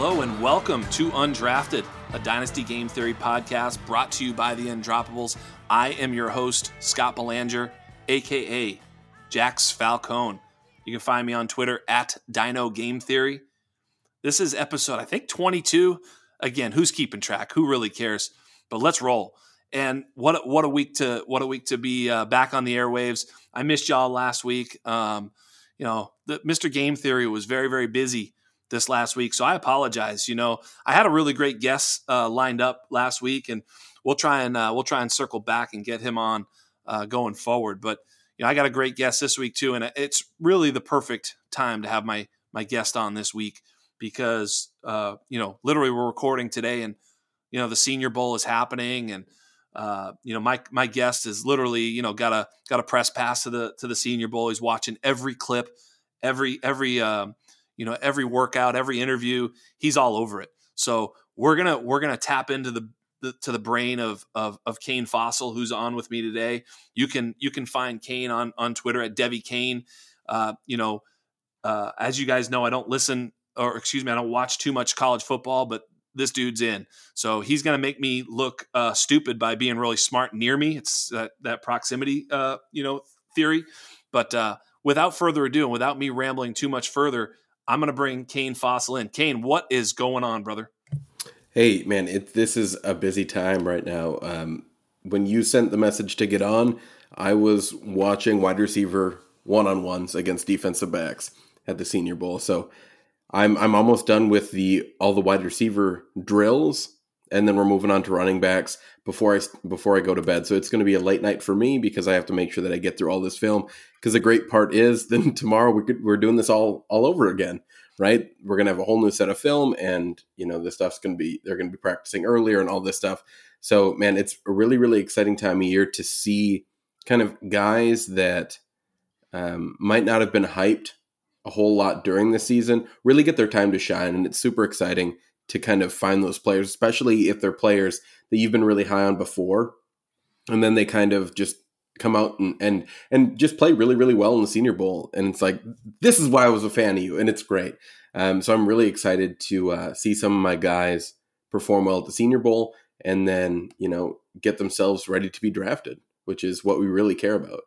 Hello and welcome to Undrafted, a Dynasty Game Theory podcast brought to you by the Undroppables. I am your host, Scott Belanger, aka Jax Falcone. You can find me on Twitter at Dyno Game Theory. This is episode, I think, 22. Again, who's keeping track? Who really cares? But let's roll. And what what a week to what a week to be uh, back on the airwaves. I missed y'all last week. Um, you know, the, Mr. Game Theory was very very busy this last week, so I apologize. You know, I had a really great guest uh, lined up last week, and we'll try and uh, we'll try and circle back and get him on uh, going forward. But you know, I got a great guest this week too, and it's really the perfect time to have my my guest on this week because uh, you know, literally we're recording today, and you know, the Senior Bowl is happening, and uh, you know, my my guest is literally, you know, got a got a press pass to the to the Senior Bowl. He's watching every clip, every every um, you know every workout, every interview. He's all over it. So we're gonna we're gonna tap into the, the to the brain of, of of Kane Fossell, who's on with me today. You can you can find Kane on on Twitter at Devy Kane. Uh, you know, uh, as you guys know, I don't listen or excuse me, I don't watch too much college football, but this dude's in. So he's going to make me look uh, stupid by being really smart near me. It's that, that proximity, uh, you know, theory. But uh, without further ado, and without me rambling too much further, I'm going to bring Kane Fossell in. Kane, what is going on, brother? Hey, man, it, this is a busy time right now. Um, when you sent the message to get on, I was watching wide receiver one on ones against defensive backs at the Senior Bowl. So I'm I'm almost done with the all the wide receiver drills, and then we're moving on to running backs before I before I go to bed. So it's going to be a late night for me because I have to make sure that I get through all this film. Because the great part is, then tomorrow we could, we're doing this all all over again, right? We're going to have a whole new set of film, and you know this stuff's going to be they're going to be practicing earlier and all this stuff. So man, it's a really really exciting time of year to see kind of guys that um, might not have been hyped a whole lot during the season really get their time to shine. And it's super exciting to kind of find those players, especially if they're players that you've been really high on before. And then they kind of just come out and, and and just play really really well in the senior bowl. And it's like this is why i was a fan of you and it's great. Um, so i'm really excited to uh, see some of my guys perform well at the senior bowl and then you know get themselves ready to be drafted which is what we really care about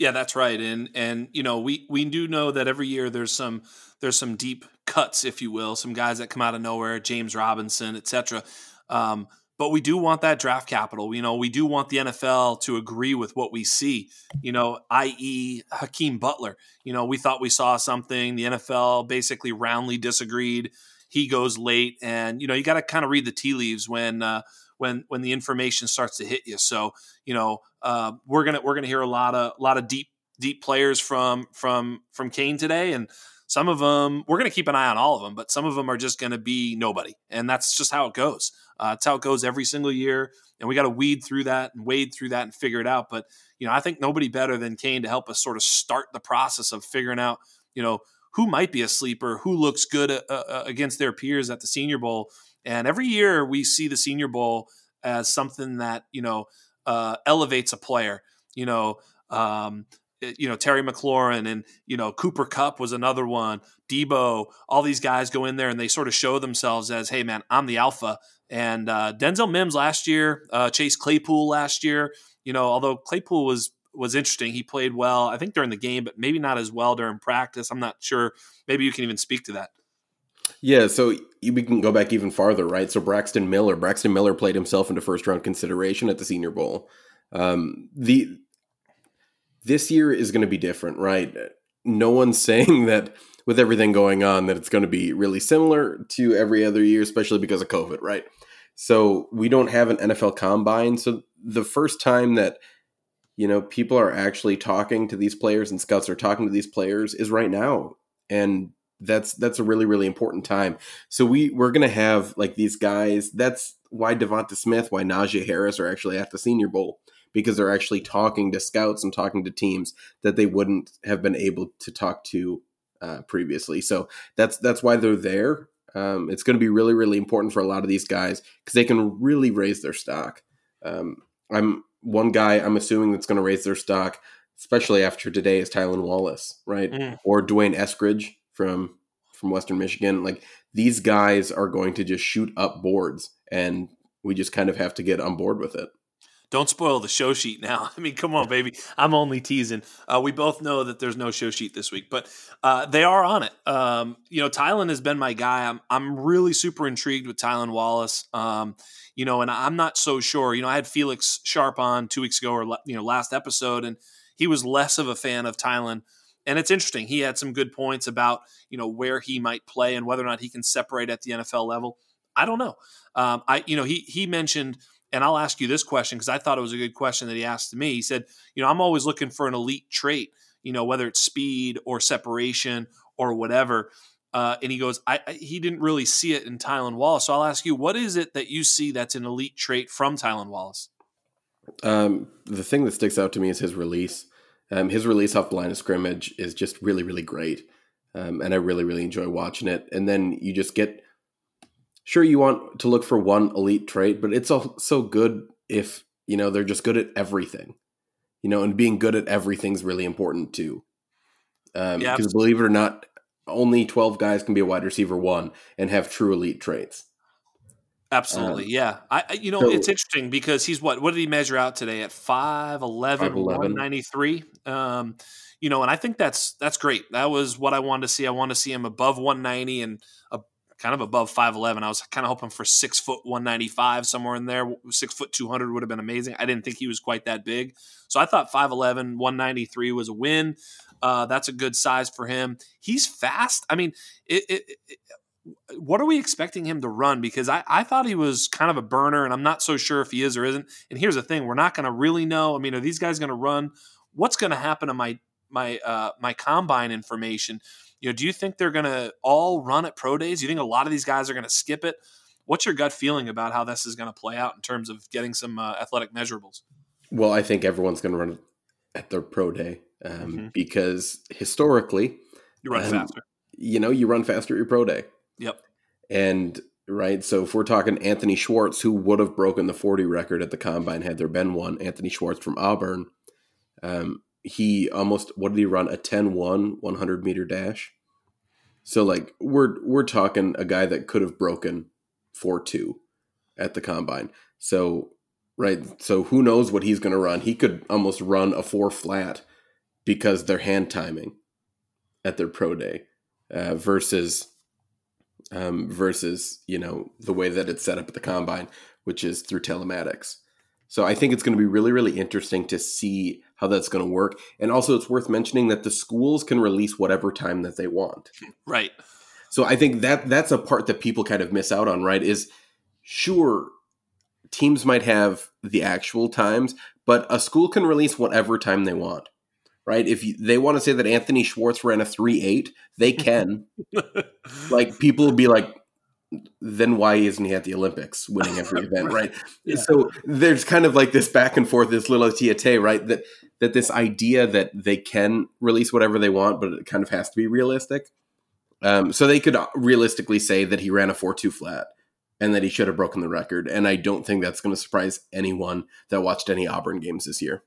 yeah, that's right. And and you know, we we do know that every year there's some there's some deep cuts, if you will, some guys that come out of nowhere, James Robinson, etc. Um, but we do want that draft capital. You know, we do want the NFL to agree with what we see. You know, i.e., Hakeem Butler. You know, we thought we saw something. The NFL basically roundly disagreed. He goes late, and you know, you got to kind of read the tea leaves when uh, when when the information starts to hit you. So you know uh, we're gonna we're gonna hear a lot of a lot of deep deep players from from from Kane today, and some of them we're gonna keep an eye on all of them, but some of them are just gonna be nobody, and that's just how it goes. Uh, it's how it goes every single year, and we got to weed through that and wade through that and figure it out. But you know, I think nobody better than Kane to help us sort of start the process of figuring out, you know, who might be a sleeper, who looks good uh, uh against their peers at the Senior Bowl, and every year we see the Senior Bowl as something that you know uh, elevates a player. You know, um, you know Terry McLaurin and you know Cooper Kupp was another one. Debo, all these guys go in there and they sort of show themselves as, hey man, I'm the alpha. And uh, Denzel Mims last year, uh, Chase Claypool last year. You know, although Claypool was was interesting, he played well. I think during the game, but maybe not as well during practice. I'm not sure. Maybe you can even speak to that. Yeah, so we can go back even farther, right? So Braxton Miller, Braxton Miller played himself into first round consideration at the Senior Bowl. Um, the this year is going to be different, right? No one's saying that with everything going on that it's going to be really similar to every other year, especially because of COVID, right? So we don't have an NFL combine. So the first time that you know people are actually talking to these players and scouts are talking to these players is right now, and that's that's a really really important time. So we we're gonna have like these guys. That's why Devonta Smith, why Najee Harris are actually at the Senior Bowl because they're actually talking to scouts and talking to teams that they wouldn't have been able to talk to uh, previously. So that's that's why they're there. Um, it's going to be really really important for a lot of these guys because they can really raise their stock. Um, I'm one guy I'm assuming that's going to raise their stock, especially after today, is Tylan Wallace, right? Mm. Or D'Wayne Eskridge from from Western Michigan. Like these guys are going to just shoot up boards, and we just kind of have to get on board with it. Don't spoil the show sheet now. I mean, come on, baby. I'm only teasing. Uh, we both know that there's no show sheet this week, but uh, they are on it. Um, you know, Tylan has been my guy. I'm I'm really super intrigued with Tylan Wallace. Um, you know, and I'm not so sure. You know, I had Felix Sharp on two weeks ago or you know last episode, and he was less of a fan of Tylan. And it's interesting. He had some good points about you know where he might play and whether or not he can separate at the NFL level. I don't know. Um, I you know he he mentioned and I'll ask you this question because I thought it was a good question that he asked me. He said, you know, I'm always looking for an elite trait, you know, whether it's speed or separation or whatever. Uh, and he goes, I, I, he didn't really see it in Tylan Wallace. So I'll ask you, what is it that you see that's an elite trait from Tylan Wallace? Um, the thing that sticks out to me is his release. Um, his release off the line of scrimmage is just really, really great. Um, and I really, really enjoy watching it. And then you just get sure you want to look for one elite trait, but it's also good if, you know, they're just good at everything. You know, and being good at everything is really important too. Um, yeah, because believe it or not, only 12 guys can be a wide receiver one and have true elite traits. Absolutely, um, yeah. I, you know, so, it's interesting because he's what? What did he measure out today at 5'11", 193? Um, you know, and I think that's that's great. That was what I wanted to see. I want to see him above 190 and a, kind of above 5'11. I was kind of hoping for six foot 195 somewhere in there. Six foot 200 would have been amazing. I didn't think he was quite that big. So I thought 5'11, 193 was a win. Uh, that's a good size for him. He's fast. I mean, it, it, it, what are we expecting him to run? Because I, I thought he was kind of a burner, and I'm not so sure if he is or isn't. And here's the thing: we're not going to really know. I mean, are these guys going to run? What's going to happen to my my uh, my combine information? You know, do you think they're going to all run at pro days? Do you think a lot of these guys are going to skip it? What's your gut feeling about how this is going to play out in terms of getting some uh, athletic measurables? Well, I think everyone's going to run at their pro day um, mm-hmm. because historically, you run um, faster. You know, you run faster at your pro day. Yep. And right, so if we're talking Anthony Schwartz, who would have broken the 40 record at the combine had there been one, Anthony Schwartz from Auburn, um, he almost what did he run a 10-1 100 meter dash? So like we're we're talking a guy that could have broken 4-2 at the combine. So right so who knows what he's going to run? He could almost run a 4 flat because they're hand timing at their pro day uh, versus um, versus you know the way that it's set up at the combine which is through telematics so I think it's going to be really, really interesting to see how that's going to work. And also, it's worth mentioning that the schools can release whatever time that they want. Right. So I think that that's a part that people kind of miss out on. Right? Is sure teams might have the actual times, but a school can release whatever time they want. Right? If you, they want to say that Anthony Schwartz ran a three eight, they can. like people will be like, then why isn't he at the Olympics winning every event, right? Yeah. So there's kind of like this back and forth, this little tiete, right? That that this idea that they can release whatever they want, but it kind of has to be realistic. Um, so they could realistically say that he ran a four-two flat and that he should have broken the record, and I don't think that's going to surprise anyone that watched any Auburn games this year.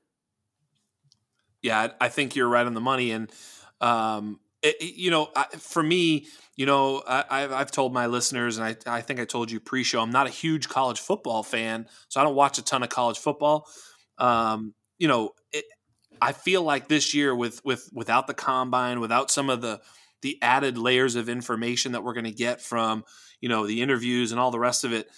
Yeah, I think you're right on the money, and um, it, you know, for me, you know, I, have told my listeners, and I, I think I told you pre-show, I'm not a huge college football fan, so I don't watch a ton of college football. Um, you know, it, I feel like this year with with without the combine, without some of the the added layers of information that we're going to get from you know the interviews and all the rest of it,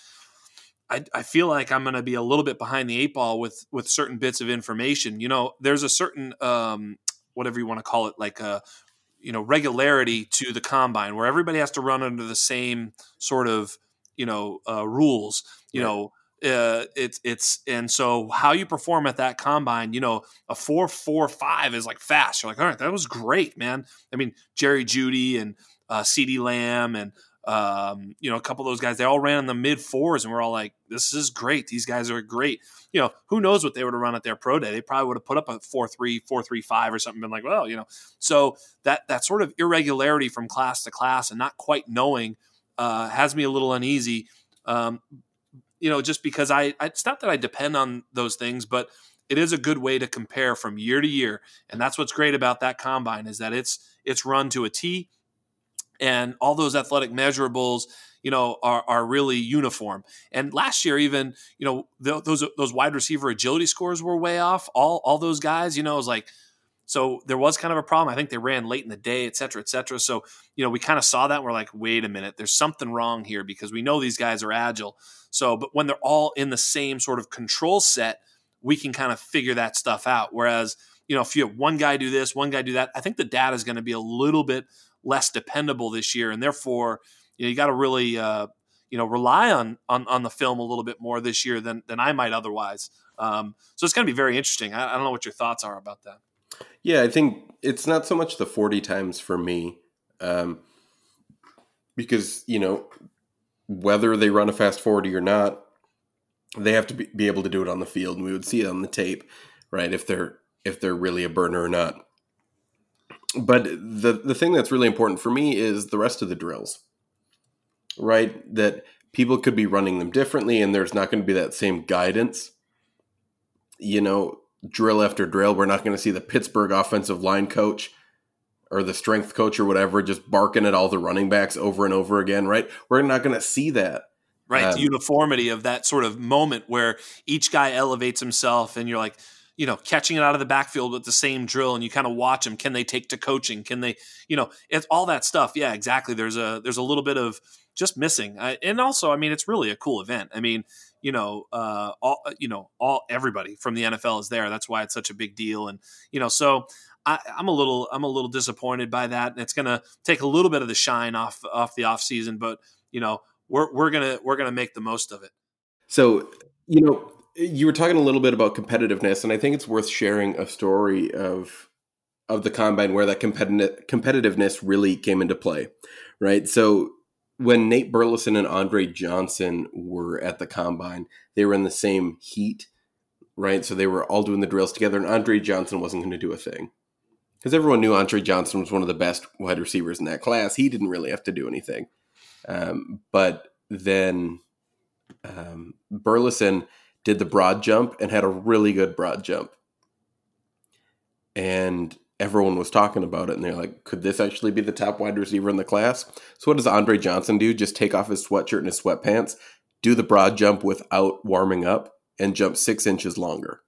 I, I feel like I'm going to be a little bit behind the eight ball with with certain bits of information. You know, there's a certain um, whatever you want to call it, like a you know regularity to the combine where everybody has to run under the same sort of you know uh, rules you right. know uh, it's it's and so how you perform at that combine, you know, a four four five is like fast. You're like, all right, that was great, man. I mean, Jerry Jeudy and uh, CeeDee Lamb and um, you know, a couple of those guys, they all ran in the mid fours, and we're all like, this is great. These guys are great. You know, who knows what they would have run at their pro day? They probably would have put up a four three, four three five or something, been like, well, you know. So that that sort of irregularity from class to class and not quite knowing uh, has me a little uneasy. Um, you know, just because I, I, it's not that I depend on those things, but it is a good way to compare from year to year, and that's what's great about that combine is that it's it's run to a T and all those athletic measurables you know are, are really uniform and last year even you know those those wide receiver agility scores were way off all all those guys you know it was like so there was kind of a problem. I think they ran late in the day, et cetera, et cetera. So, you know, we kind of saw that. And we're like, wait a minute, there's something wrong here because we know these guys are agile. So, but when they're all in the same sort of control set, we can kind of figure that stuff out. Whereas, you know, if you have one guy do this, one guy do that, I think the data is going to be a little bit less dependable this year. And therefore, you know, you got to really, uh, you know, rely on, on on the film a little bit more this year than than I might otherwise. Um, so it's going to be very interesting. I, I don't know what your thoughts are about that. Yeah, I think it's not so much the 40 times for me. Um, because, you know, whether they run a fast 40 or not, they have to be, be able to do it on the field and we would see it on the tape, right? If they're if they're really a burner or not. But the the thing that's really important for me is the rest of the drills. Right? That people could be running them differently and there's not going to be that same guidance. You know, drill after drill. We're not going to see the Pittsburgh offensive line coach or the strength coach or whatever just barking at all the running backs over and over again, right? We're not going to see that. Right. Um, the uniformity of that sort of moment where each guy elevates himself and you're like, you know, catching it out of the backfield with the same drill and you kind of watch them. Can they take to coaching? Can they, you know, it's all that stuff. Yeah, exactly. There's a, there's a little bit of just missing. I, and also, I mean, it's really a cool event. I mean, you know, uh, all you know, all everybody from the NFL is there. That's why it's such a big deal. And you know, so I, am a little I'm a little disappointed by that. And it's going to take a little bit of the shine off off the off season, but you know, we're we're gonna we're gonna make the most of it. So you know, you were talking a little bit about competitiveness, and I think it's worth sharing a story of of the combine where that competitive competitiveness really came into play, right? So when Nate Burleson and Andre Johnson were at the combine, they were in the same heat, right? So they were all doing the drills together, and Andre Johnson wasn't going to do a thing because everyone knew Andre Johnson was one of the best wide receivers in that class. He didn't really have to do anything. Um, but then um, Burleson did the broad jump and had a really good broad jump. And everyone was talking about it and they're like, could this actually be the top wide receiver in the class? So what does Andre Johnson do? Just take off his sweatshirt and his sweatpants, do the broad jump without warming up, and jump six inches longer.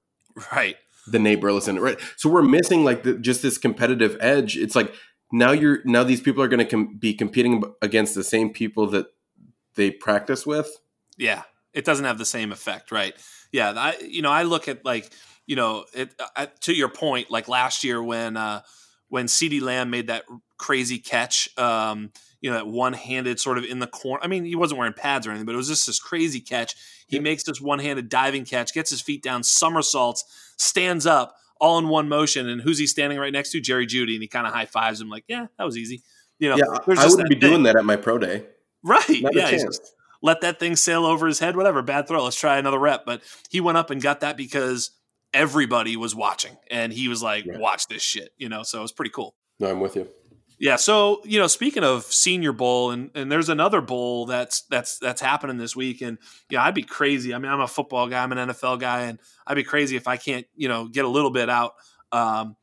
Right. The Nate Burleson. Right. So we're missing like the, just this competitive edge. It's like now you're now these people are going to com- be competing against the same people that they practice with. Yeah, it doesn't have the same effect, right? Yeah, I you know I look at like you know, it, uh, to your point, like last year when uh, when CeeDee Lamb made that crazy catch, um, you know, that one handed sort of in the corner. I mean, he wasn't wearing pads or anything, but it was just this crazy catch. He yep. makes this one handed diving catch, gets his feet down, somersaults, stands up, all in one motion. And who's he standing right next to? Jerry Jeudy, and he kind of high fives him like, "Yeah, that was easy." You know, yeah, I wouldn't be thing. doing that at my pro day. Right? Not yeah. Let that thing sail over his head. Whatever. Bad throw. Let's try another rep. But he went up and got that because everybody was watching and he was like right. watch this shit you know so it was pretty cool no i'm with you yeah so you know speaking of senior bowl and and there's another bowl that's that's that's happening this week and yeah i'd be crazy i mean i'm a football guy i'm an nfl guy and i'd be crazy if i can't you know get a little bit out um,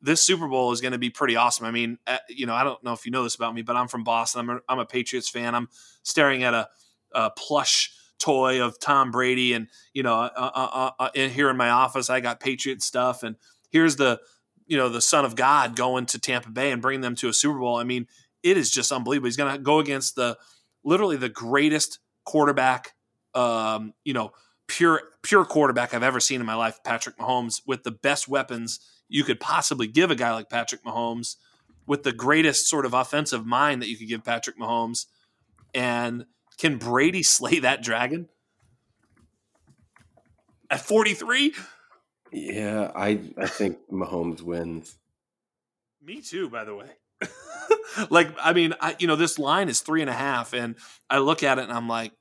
this Super Bowl is going to be pretty awesome. I mean, uh, you know, I don't know if you know this about me, but I'm from Boston. I'm a, I'm a Patriots fan. I'm staring at a, a plush toy of Tom Brady, and you know, uh, uh, uh, uh here in my office, I got Patriot stuff, and here's the you know the Son of God going to Tampa Bay and bringing them to a Super Bowl. I mean, it is just unbelievable. He's going to go against the literally the greatest quarterback, um, you know, pure pure quarterback I've ever seen in my life, Patrick Mahomes, with the best weapons you could possibly give a guy like Patrick Mahomes, with the greatest sort of offensive mind that you could give Patrick Mahomes, and can Brady slay that dragon at 43? Yeah, I I think Mahomes wins. Me too, by the way. like, I mean, I, you know, this line is three and a half, and I look at it and I'm like,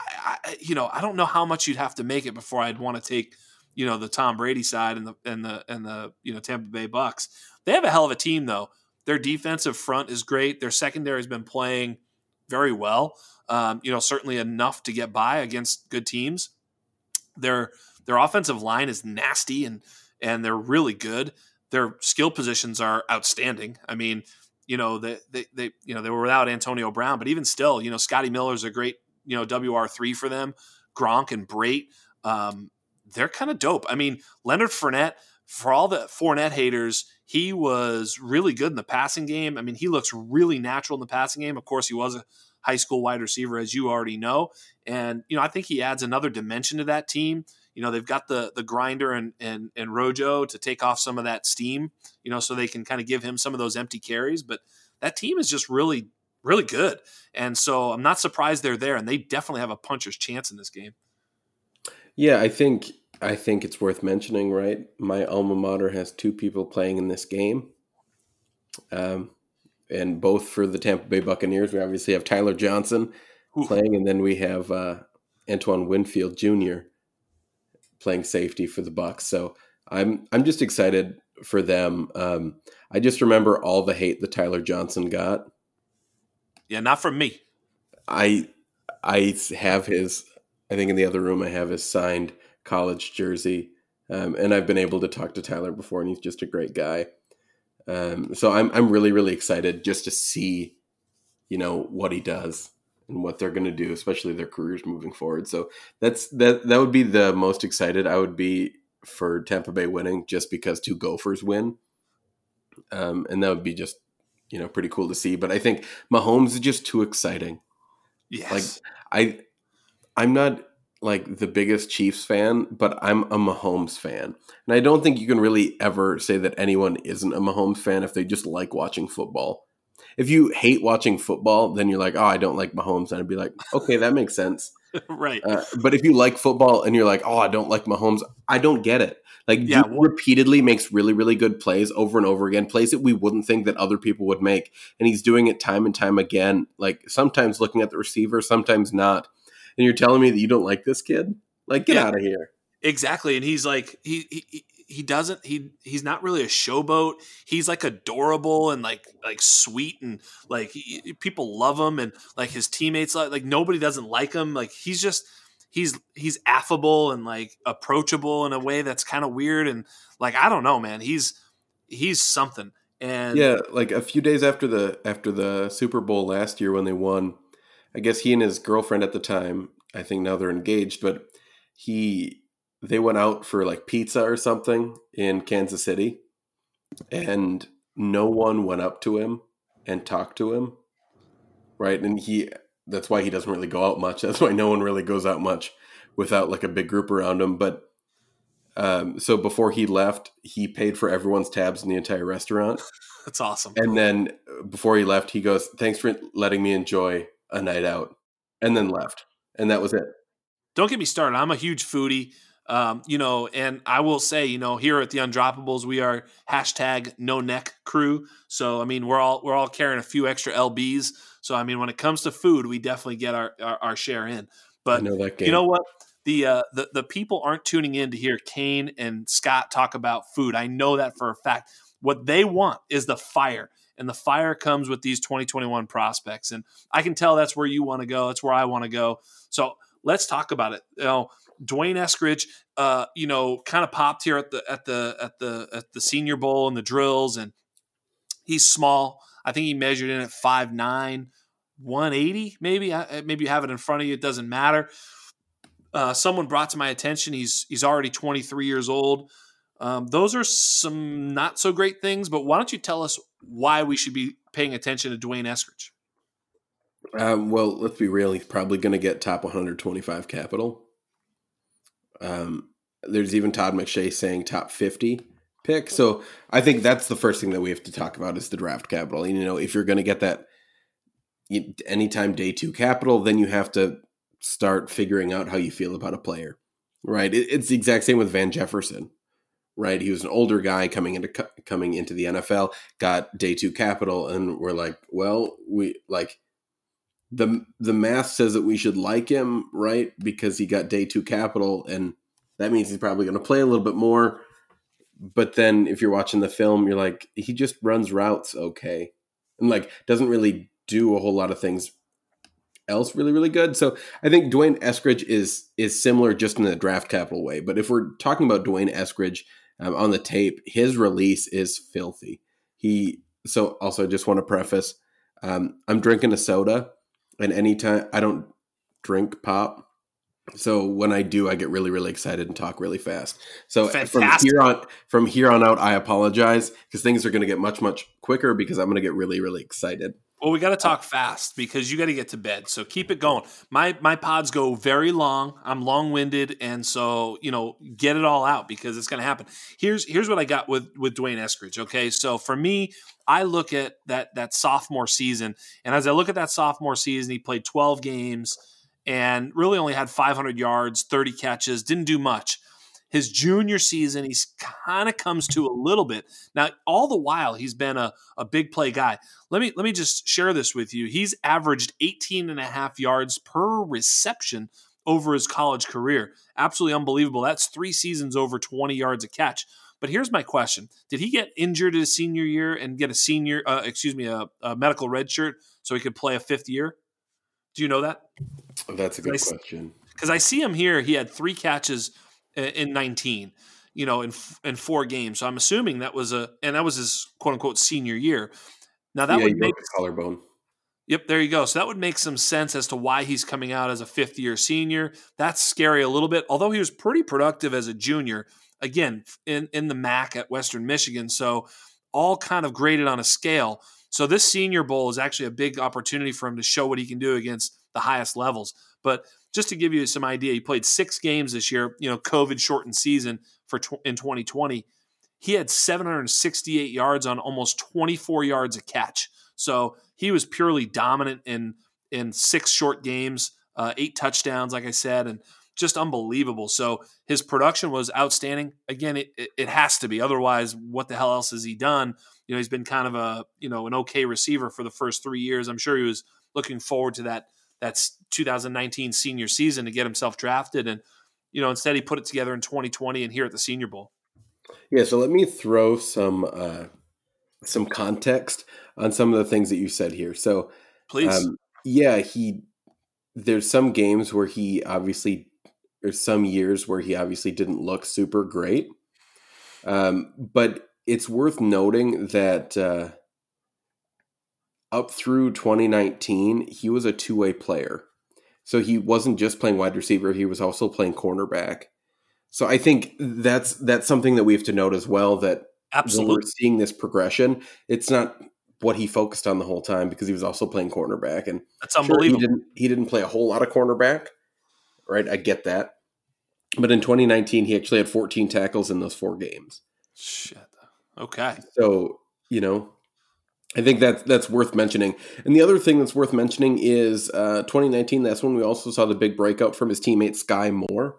I, I, you know, I don't know how much you'd have to make it before I'd want to take, you know, the Tom Brady side and the and the and the you know Tampa Bay Bucks. They have a hell of a team though. Their defensive front is great. Their secondary has been playing very well um, you know, certainly enough to get by against good teams. Their their offensive line is nasty and and they're really good. Their skill positions are outstanding. I mean, you know, they, they, they, you know, they were without Antonio Brown, but even still, you know, Scotty Miller's a great, you know, WR3 for them. Gronk and Brate, um, they're kind of dope. I mean, Leonard Fournette, for all the Fournette haters, he was really good in the passing game. I mean, he looks really natural in the passing game. Of course, he was a high school wide receiver, as you already know. And, you know, I think he adds another dimension to that team. You know, they've got the the grinder and, and, and Rojo to take off some of that steam, you know, so they can kind of give him some of those empty carries. But that team is just really, really good. And so I'm not surprised they're there. And they definitely have a puncher's chance in this game. Yeah, I think I think it's worth mentioning, right? My alma mater has two people playing in this game. Um, and both for the Tampa Bay Buccaneers. We obviously have Tyler Johnson Ooh. playing, and then we have uh, Antoine Winfield Jr. playing safety for the Bucs. So I'm I'm just excited for them. Um, I just remember all the hate that Tyler Johnson got. Yeah, not from me. I I have his. I think in the other room I have his signed college jersey, um, and I've been able to talk to Tyler before, and he's just a great guy. Um, so I'm I'm really really excited just to see, you know, what he does and what they're going to do, especially their careers moving forward. So that's that that would be the most excited I would be for Tampa Bay winning, just because two Gophers win, um, and that would be just you know pretty cool to see. But I think Mahomes is just too exciting. Yes, like I I'm not like the biggest Chiefs fan, but I'm a Mahomes fan. And I don't think you can really ever say that anyone isn't a Mahomes fan if they just like watching football. If you hate watching football, then you're like, oh, I don't like Mahomes. And I'd be like, okay, that makes sense. right. Uh, but if you like football and you're like, oh, I don't like Mahomes, I don't get it. Like, yeah, repeatedly makes really, really good plays over and over again, plays that we wouldn't think that other people would make. And he's doing it time and time again, like sometimes looking at the receiver, sometimes not and you're telling me that you don't like this kid? Like, get yeah, out of here. Exactly. And he's like, he, he, he doesn't he he's not really a showboat he's like adorable and like like sweet and like he, people love him and like his teammates like like nobody doesn't like him like he's just he's he's affable and like approachable in a way that's kind of weird and like I don't know man he's he's something and yeah like a few days after the after the Super Bowl last year when they won I guess he and his girlfriend at the time, I think now they're engaged, but he they went out for like pizza or something in Kansas City and no one went up to him and talked to him. Right? And he that's why he doesn't really go out much. That's why no one really goes out much without like a big group around him, but um, so before he left, he paid for everyone's tabs in the entire restaurant. That's awesome. And then before he left, he goes, "Thanks for letting me enjoy a night out and then left. And that was it. Don't get me started. I'm a huge foodie. Um, you know, and I will say, you know, here at the Undroppables, we are hashtag no neck crew. So I mean, we're all we're all carrying a few extra lbs. So I mean, when it comes to food, we definitely get our our, our share in. But know you know what? The, uh, the the people aren't tuning in to hear Kane and Scott talk about food. I know that for a fact. What they want is the fire and the fire comes with these 2021 prospects. And I can tell that's where you want to go. That's where I want to go. So let's talk about it. You know, D'Wayne Eskridge, uh, you know, kind of popped here at the at the at the at the Senior Bowl and the drills, and he's small. I think he measured in at 5'9", 180, maybe. Maybe you have it in front of you. It doesn't matter. Uh, someone brought to my attention. He's he's already 23 years old. Um, those are some not so great things, but why don't you tell us why we should be paying attention to D'Wayne Eskridge? Um, well, let's be real. He's probably going to get top 125 capital. Um, there's even Todd McShay saying top 50 pick. So I think that's the first thing that we have to talk about is the draft capital. And, you know, if you're going to get that anytime day two capital, then you have to start figuring out how you feel about a player, right? it's the exact same with Van Jefferson right? He was an older guy coming into coming into the NFL, got day two capital, and we're like, well, we like the the math says that we should like him, right? Because he got day two capital, and that means he's probably going to play a little bit more. But then, if you're watching the film, you're like, he just runs routes okay, and like doesn't really do a whole lot of things else really really good. So I think D'Wayne Eskridge is is similar just in the draft capital way. But if we're talking about D'Wayne Eskridge um, on the tape, his release is filthy. He so also I just want to preface um, I'm drinking a soda, and anytime I don't drink pop, so when I do, I get really really excited and talk really fast. So Fantastic. from here on from here on out, I apologize because things are going to get much much quicker because I'm going to get really really excited. Well, we got to talk fast because you got to get to bed. So keep it going. My my pods go very long. I'm long winded, and so you know, get it all out because it's going to happen. Here's here's what I got with with D'Wayne Eskridge. Okay, so for me, I look at that that sophomore season, and as I look at that sophomore season, he played 12 games and really only had 500 yards, 30 catches, didn't do much. His junior season, he's kind of comes to a little bit. Now, all the while, he's been a, a big play guy. Let me let me just share this with you. He's averaged 18 and a half yards per reception over his college career. Absolutely unbelievable. That's three seasons over 20 yards a catch. But here's my question: Did he get injured his senior year and get a senior, uh, excuse me, a, a medical red shirt so he could play a fifth year? Do you know that? That's a good I- question. because I see him here. He had three catches in 19, you know, in in four games. So I'm assuming that was a and that was his quote unquote senior year. Now that yeah, would make collarbone. yep, there you go. So that would make some sense as to why he's coming out as a fifth year senior. That's scary a little bit. Although he was pretty productive as a junior, again in in the MAC at Western Michigan. So all kind of graded on a scale. So this Senior Bowl is actually a big opportunity for him to show what he can do against the highest levels. But just to give you some idea, he played six games this year. You know, COVID shortened season for tw- in 2020. He had 768 yards on almost 24 yards a catch. So he was purely dominant in in six short games, uh, eight touchdowns, like I said, and just unbelievable. So his production was outstanding. Again, it, it, it has to be. Otherwise, what the hell else has he done? You know, he's been kind of a you know an okay receiver for the first three years. I'm sure he was looking forward to that that's 2019 senior season to get himself drafted, and you know instead he put it together in 2020 and here at the Senior Bowl. Yeah, so let me throw some uh, some context on some of the things that you said here. So, Please, um, yeah, he there's some games where he obviously or some years where he obviously didn't look super great, um, but it's worth noting that uh, up through 2019 he was a two way player. So he wasn't just playing wide receiver; he was also playing cornerback. So I think that's that's something that we have to note as well. That when absolutely. we're seeing this progression, it's not what he focused on the whole time because he was also playing cornerback and That's sure, he unbelievable. didn't he didn't play a whole lot of cornerback, right? I get that, but in 2019 he actually had 14 tackles in those four games. Shit. Okay. So you know, I think that's that's worth mentioning. And the other thing that's worth mentioning is uh, 2019. That's when we also saw the big breakout from his teammate Skyy Moore,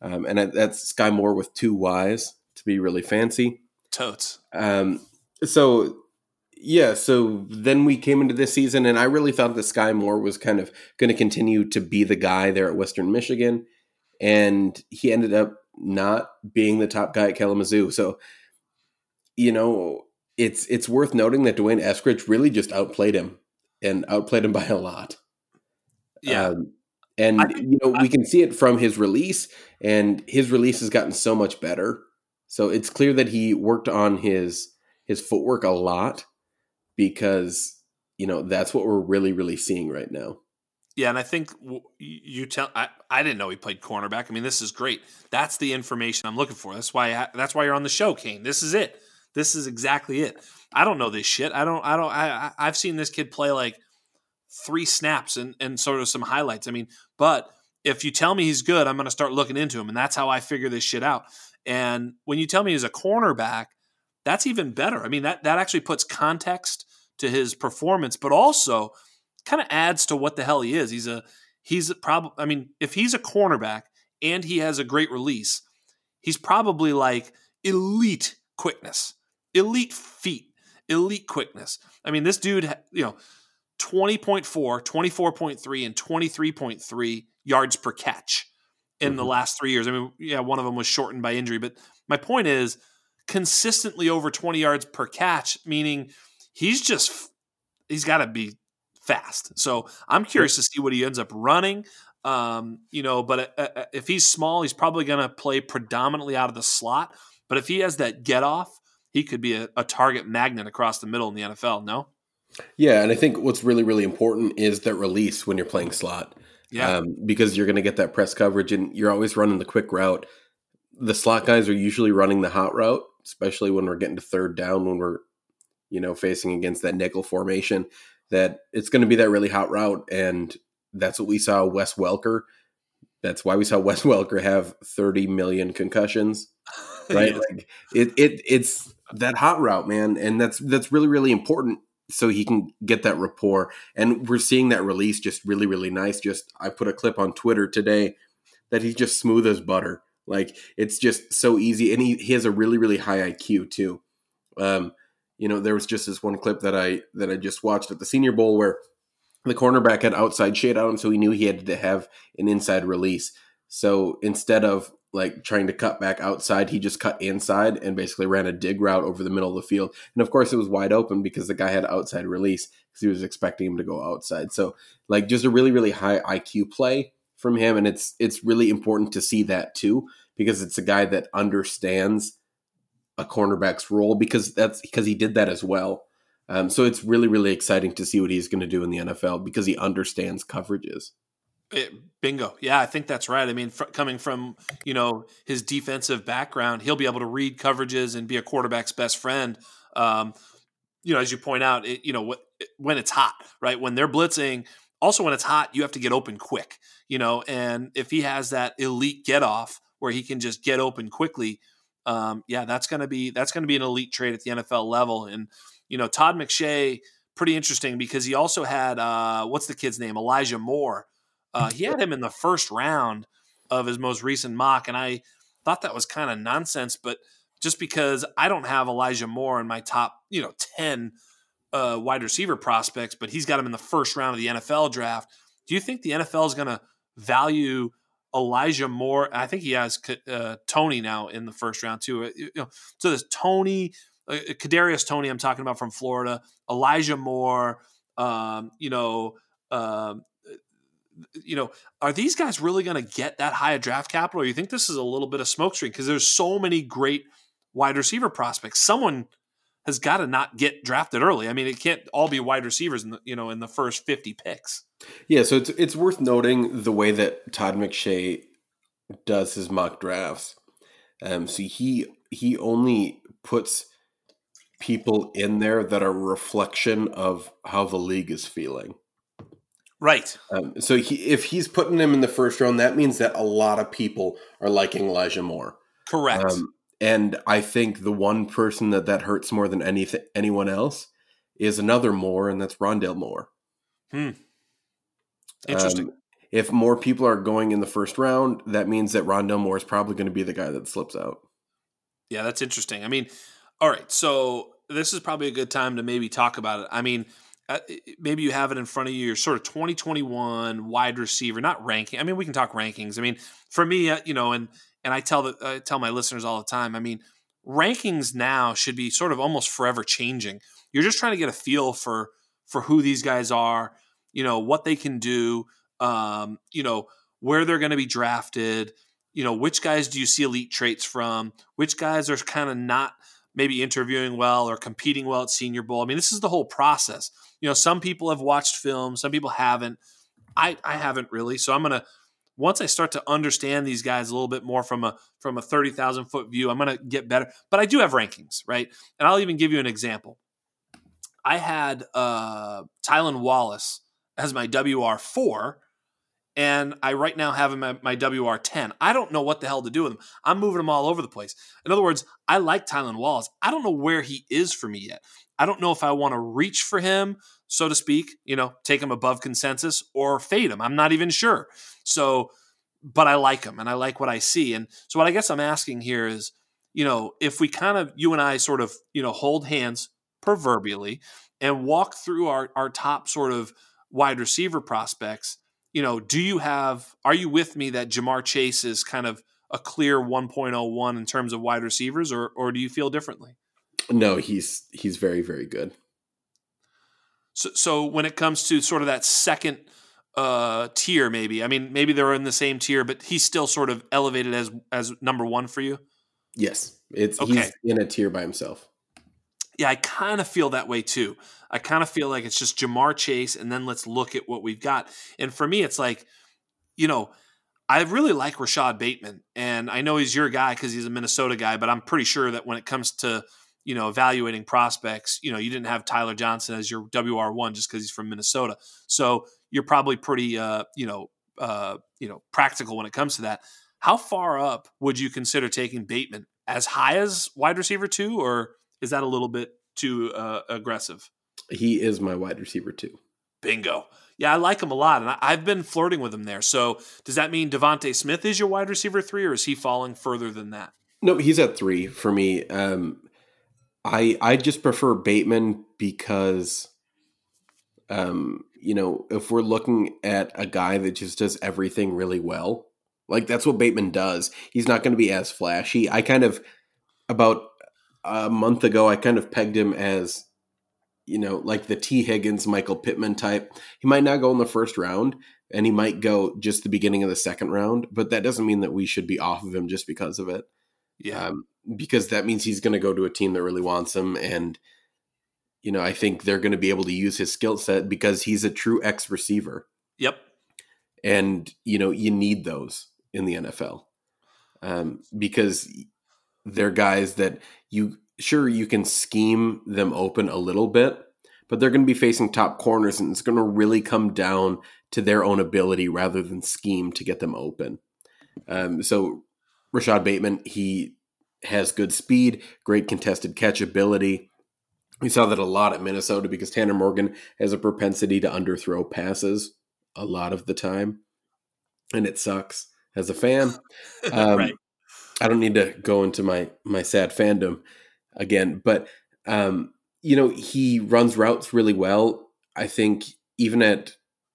um, and that's Skyy Moore with two Y's to be really fancy. Totes. Um, so yeah, so then we came into this season, and I really thought that Skyy Moore was kind of going to continue to be the guy there at Western Michigan, and he ended up not being the top guy at Kalamazoo. So, you know, it's it's worth noting that D'Wayne Eskridge really just outplayed him and outplayed him by a lot. Yeah. Um, and I you know we can see it from his release, and his release has gotten so much better. So it's clear that he worked on his his footwork a lot because you know that's what we're really really seeing right now. Yeah, and I think you tell. I, I didn't know he played cornerback. I mean, this is great. That's the information I'm looking for. That's why. I, that's why you're on the show, Kane. This is it. This is exactly it. I don't know this shit. I don't. I don't. I. I've seen this kid play like three snaps and and sort of some highlights. I mean, but if you tell me he's good, I'm going to start looking into him, and that's how I figure this shit out. And when you tell me he's a cornerback, that's even better. I mean, that that actually puts context to his performance, but also kind of adds to what the hell he is. He's a he's probably I mean, if he's a cornerback and he has a great release, he's probably like elite quickness, elite feet, elite quickness. I mean, this dude, you know, 20.4, 24.3 and 23.3 yards per catch in the Mhm. last 3 years. I mean, yeah, one of them was shortened by injury, but my point is consistently over 20 yards per catch, meaning he's just he's got to be fast. So I'm curious to see what he ends up running. Um, you know, but uh, uh, if he's small, he's probably going to play predominantly out of the slot. But if he has that get off, he could be a, a target magnet across the middle in the NFL. No. Yeah, and I think what's really really important is that release when you're playing slot. Yeah. Um, because you're going to get that press coverage, and you're always running the quick route. The slot guys are usually running the hot route, especially when we're getting to third down when we're, you know, facing against that nickel formation. That it's going to be that really hot route, and that's what we saw Wes Welker. That's why we saw Wes Welker have 30 million concussions, right? Like it, it, it's that hot route, man, and that's that's really really important so he can get that rapport. And we're seeing that release just really really nice. Just I put a clip on Twitter today that he's just smooth as butter. Like it's just so easy, and he, he has a really really high IQ too. Um, you know, there was just this one clip that I that I just watched at the Senior Bowl where the cornerback had outside shade on him, so he knew he had to have an inside release. So instead of like trying to cut back outside, he just cut inside and basically ran a dig route over the middle of the field. And of course, it was wide open because the guy had outside release because he was expecting him to go outside. So like just a really really high IQ play from him, and it's it's really important to see that too because it's a guy that understands a cornerback's role because that's because he did that as well. Um, so it's really, really exciting to see what he's going to do in the NFL because he understands coverages. It, bingo. Yeah, I think that's right. I mean, fr- coming from you know his defensive background, he'll be able to read coverages and be a quarterback's best friend. Um, you know, as you point out, it, you know what, when it's hot, right? When they're blitzing, also when it's hot, you have to get open quick. You know, and if he has that elite get off where he can just get open quickly, um, yeah, that's gonna be that's gonna be an elite trade at the NFL level. And you know, Todd McShay, pretty interesting because he also had uh, what's the kid's name, Elijah Moore. Uh, he had him in the first round of his most recent mock, and I thought that was kind of nonsense. But just because I don't have Elijah Moore in my top, you know, ten uh, wide receiver prospects, but he's got him in the first round of the NFL draft. Do you think the NFL is going to value Elijah Moore? I think he has uh, Toney now in the first round too. You know, so there's Toney, uh, Kadarius Toney. I'm talking about from Florida. Elijah Moore. Um, you know. Um, you know, are these guys really going to get that high a draft capital? Or you think this is a little bit of smokescreen because there's so many great wide receiver prospects. Someone has got to not get drafted early. I mean, it can't all be wide receivers in the, you know in the first 50 picks. Yeah, so it's it's worth noting the way that Todd McShay does his mock drafts. Um, so he he only puts people in there that are a reflection of how the league is feeling. Right. Um, so he, if he's putting him in the first round, that means that a lot of people are liking Elijah Moore. Correct. Um, and I think the one person that that hurts more than anything anyone else is another Moore, and that's Rondale Moore. Hmm. Interesting. Um, if more people are going in the first round, that means that Rondale Moore is probably going to be the guy that slips out. Yeah, that's interesting. I mean, all right, so this is probably a good time to maybe talk about it. I mean, uh, maybe you have it in front of you. Your sort of 2021 wide receiver, not ranking. I mean, we can talk rankings. I mean, for me, uh, you know, and and I tell the I tell my listeners all the time. I mean, rankings now should be sort of almost forever changing. You're just trying to get a feel for for who these guys are. You know what they can do. Um, you know where they're going to be drafted. You know which guys do you see elite traits from? Which guys are kind of not maybe interviewing well or competing well at Senior Bowl. I mean, this is the whole process. You know, some people have watched film, some people haven't. I I haven't really. So I'm gonna once I start to understand these guys a little bit more from a from a thirty thousand foot view, I'm gonna get better. But I do have rankings, right? And I'll even give you an example. I had uh, Tylan Wallace as my WR four, and I right now have him at my WR ten. I don't know what the hell to do with him. I'm moving him all over the place. In other words, I like Tylan Wallace. I don't know where he is for me yet. I don't know if I want to reach for him, so to speak, you know, take him above consensus or fade him. I'm not even sure. So, but I like him and I like what I see. And so, what I guess I'm asking here is, you know, if we kind of, you and I sort of, you know, hold hands proverbially and walk through our, our top sort of wide receiver prospects, you know, do you have, are you with me that Ja'Marr Chase is kind of a clear 1.01 in terms of wide receivers or, or do you feel differently? No, he's he's very very good. So, so when it comes to sort of that second uh, tier, maybe I mean maybe they're in the same tier, but he's still sort of elevated as as number one for you. Yes, it's Okay. he's in a tier by himself. Yeah, I kind of feel that way too. I kind of feel like it's just Ja'Marr Chase, and then let's look at what we've got. And for me, it's like, you know, I really like Rashod Bateman, and I know he's your guy because he's a Minnesota guy. But I'm pretty sure that when it comes to you know evaluating prospects, you know, you didn't have Tyler Johnson as your WR one just because he's from Minnesota. So you're probably pretty, uh, you know, uh, you know, practical when it comes to that. How far up would you consider taking Bateman? As high as wide receiver two, or is that a little bit too uh, aggressive? He is my wide receiver too. Bingo. Yeah, I like him a lot, and I, have been flirting with him there. So, does that mean DeVonta Smith is your wide receiver three, or is he falling further than that? No, he's at three for me. Um, I I just prefer Bateman because, um, you know, if we're looking at a guy that just does everything really well, like that's what Bateman does. He's not going to be as flashy. I kind of about a month ago I kind of pegged him as you know, like the Tee Higgins, Michael Pittman type. He might not go in the first round and he might go just the beginning of the second round, but that doesn't mean that we should be off of him just because of it. Yeah. Um, because that means he's going to go to a team that really wants him and you know, I think they're going to be able to use his skill set because he's a true X receiver. Yep. And you know, you need those in the NFL um, because they're guys that you sure you can scheme them open a little bit, but they're going to be facing top corners, and it's going to really come down to their own ability rather than scheme to get them open. Um, so Rashod Bateman, he has good speed, great contested catch ability. We saw that a lot at Minnesota because Tanner Morgan has a propensity to underthrow passes a lot of the time, and it sucks as a fan. Um, right. I don't need to go into my my sad fandom again, but um, you know he runs routes really well. I think even at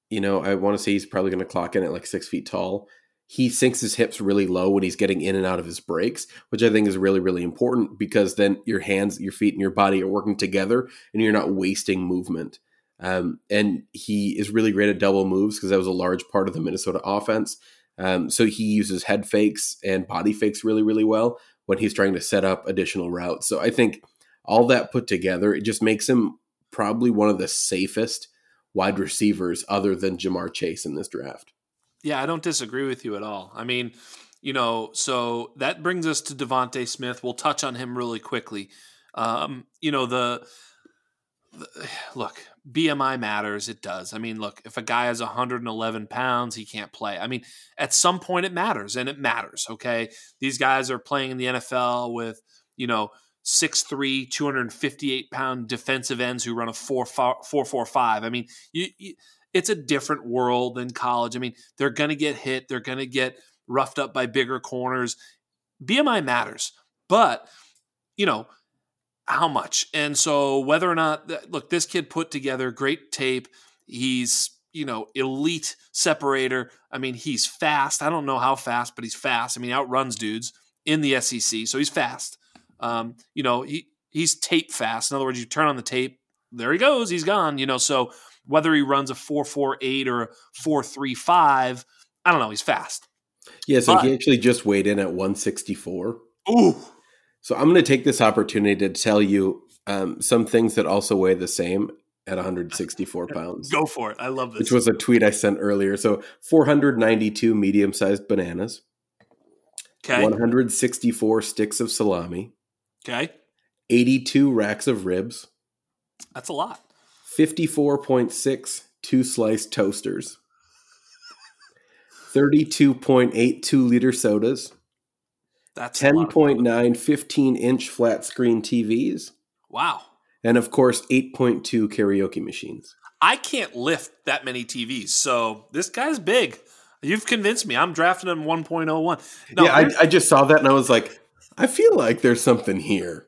you know I want to say he's probably going to clock in at like six feet tall. He sinks his hips really low when he's getting in and out of his breaks, which I think is really really important because then your hands, your feet, and your body are working together, and you're not wasting movement. Um, and he is really great at double moves because that was a large part of the Minnesota offense. Um, so he uses head fakes and body fakes really, really well when he's trying to set up additional routes. So I think all that put together, it just makes him probably one of the safest wide receivers other than Ja'Marr Chase in this draft. Yeah, I don't disagree with you at all. I mean, you know, so that brings us to Devonta Smith. We'll touch on him really quickly. Um, you know, the, the look, BMI matters. It does. I mean, look, if a guy has 111 pounds, he can't play. I mean, at some point it matters, and it matters. Okay, these guys are playing in the NFL with you know 6'3", 258 pound defensive ends who run a 4 4 4 5. I mean, you, you, it's a different world than college. I mean, they're going to get hit. They're going to get roughed up by bigger corners. BMI matters, but you know how much. And so whether or not look, this kid put together great tape. He's you know elite separator. I mean, he's fast. I don't know how fast, but he's fast. I mean, outruns dudes in the SEC, so he's fast. Um, you know, he he's tape fast. In other words, you turn on the tape, there he goes, he's gone. You know, so whether he runs a four four eight or a four three five, I don't know. He's fast. Yeah, so but, he actually just weighed in at one sixty four. Ooh, so I'm going to take this opportunity to tell you um, some things that also weigh the same at 164 pounds. Go for it. I love this. Which was a tweet I sent earlier. So 492 medium sized bananas. Okay. 164 sticks of salami. Okay. 82 racks of ribs. That's a lot. 54.6 two sliced toasters. 32.82 liter sodas. That's 10.9 15 inch flat screen TVs. Wow. And of course, 8.2 karaoke machines. I can't lift that many TVs. So this guy's big. You've convinced me. I'm drafting him 1.01. No, yeah, I, I just saw that and I was like, I feel like there's something here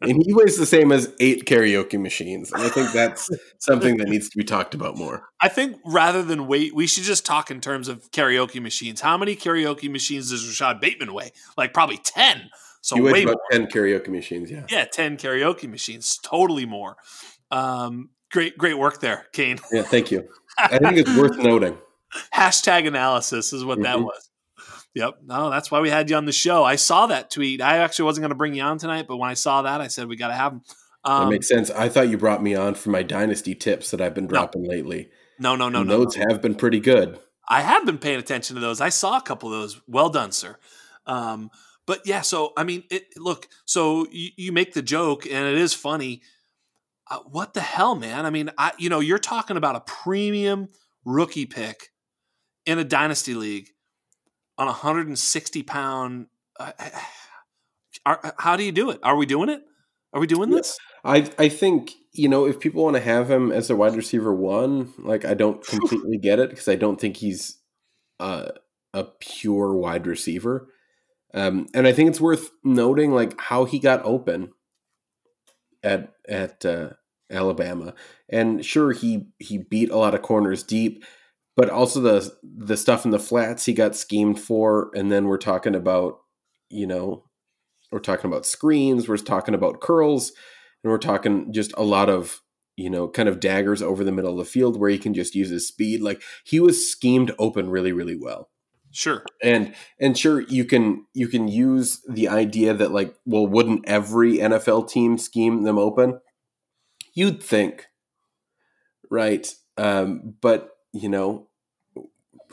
and he weighs the same as eight karaoke machines. And I think that's something that needs to be talked about more. I think rather than weight, we should just talk in terms of karaoke machines. How many karaoke machines does Rashod Bateman weigh? Like probably 10. So he weighs about more. 10 karaoke machines, yeah. Yeah, 10 karaoke machines. Totally more. Um, great, great work there, Kane. Yeah, thank you. I think it's worth noting. Hashtag analysis is what mm-hmm. that was. Yep. No, that's why we had you on the show. I saw that tweet. I actually wasn't going to bring you on tonight, but when I saw that, I said we got to have him. Um, that makes sense. I thought you brought me on for my dynasty tips that I've been dropping no. lately. No, no, no, and no. Those no. have been pretty good. I have been paying attention to those. I saw a couple of those. Well done, sir. Um, but yeah, so I mean, it, look, so you, you, make the joke, and it is funny. Uh, what the hell, man? I mean, I you know, you're talking about a premium rookie pick in a dynasty league on a 160 pound. Uh, are, how do you do it? Are we doing it? Are we doing this? I I think you know if people want to have him as a wide receiver one, like I don't completely get it because I don't think he's uh, a pure wide receiver. Um, and I think it's worth noting like how he got open at at uh, Alabama. And sure, he he beat a lot of corners deep, but also the the stuff in the flats he got schemed for. And then we're talking about you know we're talking about screens, we're talking about curls, and we're talking just a lot of you know kind of daggers over the middle of the field where he can just use his speed. Like he was schemed open really really well. Sure. And and sure you can you can use the idea that like well wouldn't every NFL team scheme them open? You'd think. Right? Um but you know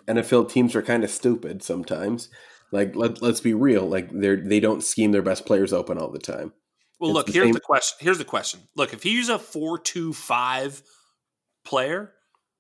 NFL teams are kind of stupid sometimes. Like let, let's be real, like they're they don't scheme their best players open all the time. Well, it's look, the here's same- the question. Here's the question. Look, if he's a 4-2-5 player,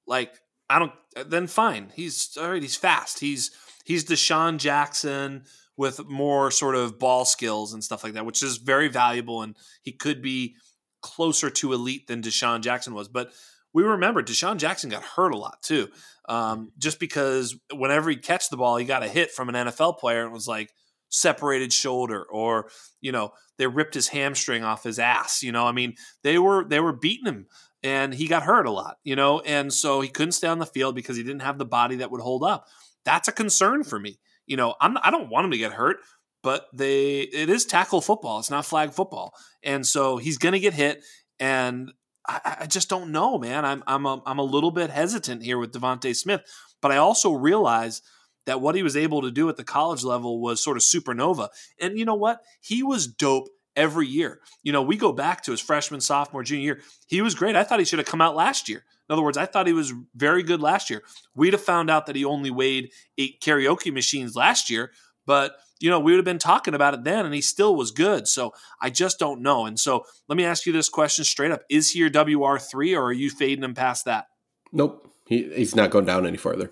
like I don't then fine. He's all right, he's fast. He's he's DeSean Jackson with more sort of ball skills and stuff like that, which is very valuable. And he could be closer to elite than DeSean Jackson was. But we remember DeSean Jackson got hurt a lot too, um, just because whenever he catch the ball, he got a hit from an NFL player and was like separated shoulder or you know they ripped his hamstring off his ass. You know, I mean they were they were beating him and he got hurt a lot. You know, and so he couldn't stay on the field because he didn't have the body that would hold up that's a concern for me. You know, I'm I don't want him to get hurt, but they it is tackle football. It's not flag football, and so he's going to get hit. And I, I, just don't know, man. I'm I'm a, I'm a little bit hesitant here with Devonta Smith, but I also realize that what he was able to do at the college level was sort of supernova. And you know what? He was dope every year. You know, we go back to his freshman, sophomore, junior year. He was great. I thought he should have come out last year. In other words, I thought he was very good last year. We'd have found out that he only weighed eight karaoke machines last year, but you know, we would have been talking about it then and he still was good. So I just don't know. And so let me ask you this question straight up. Is he your WR3 or are you fading him past that? Nope. He, he's not going down any further.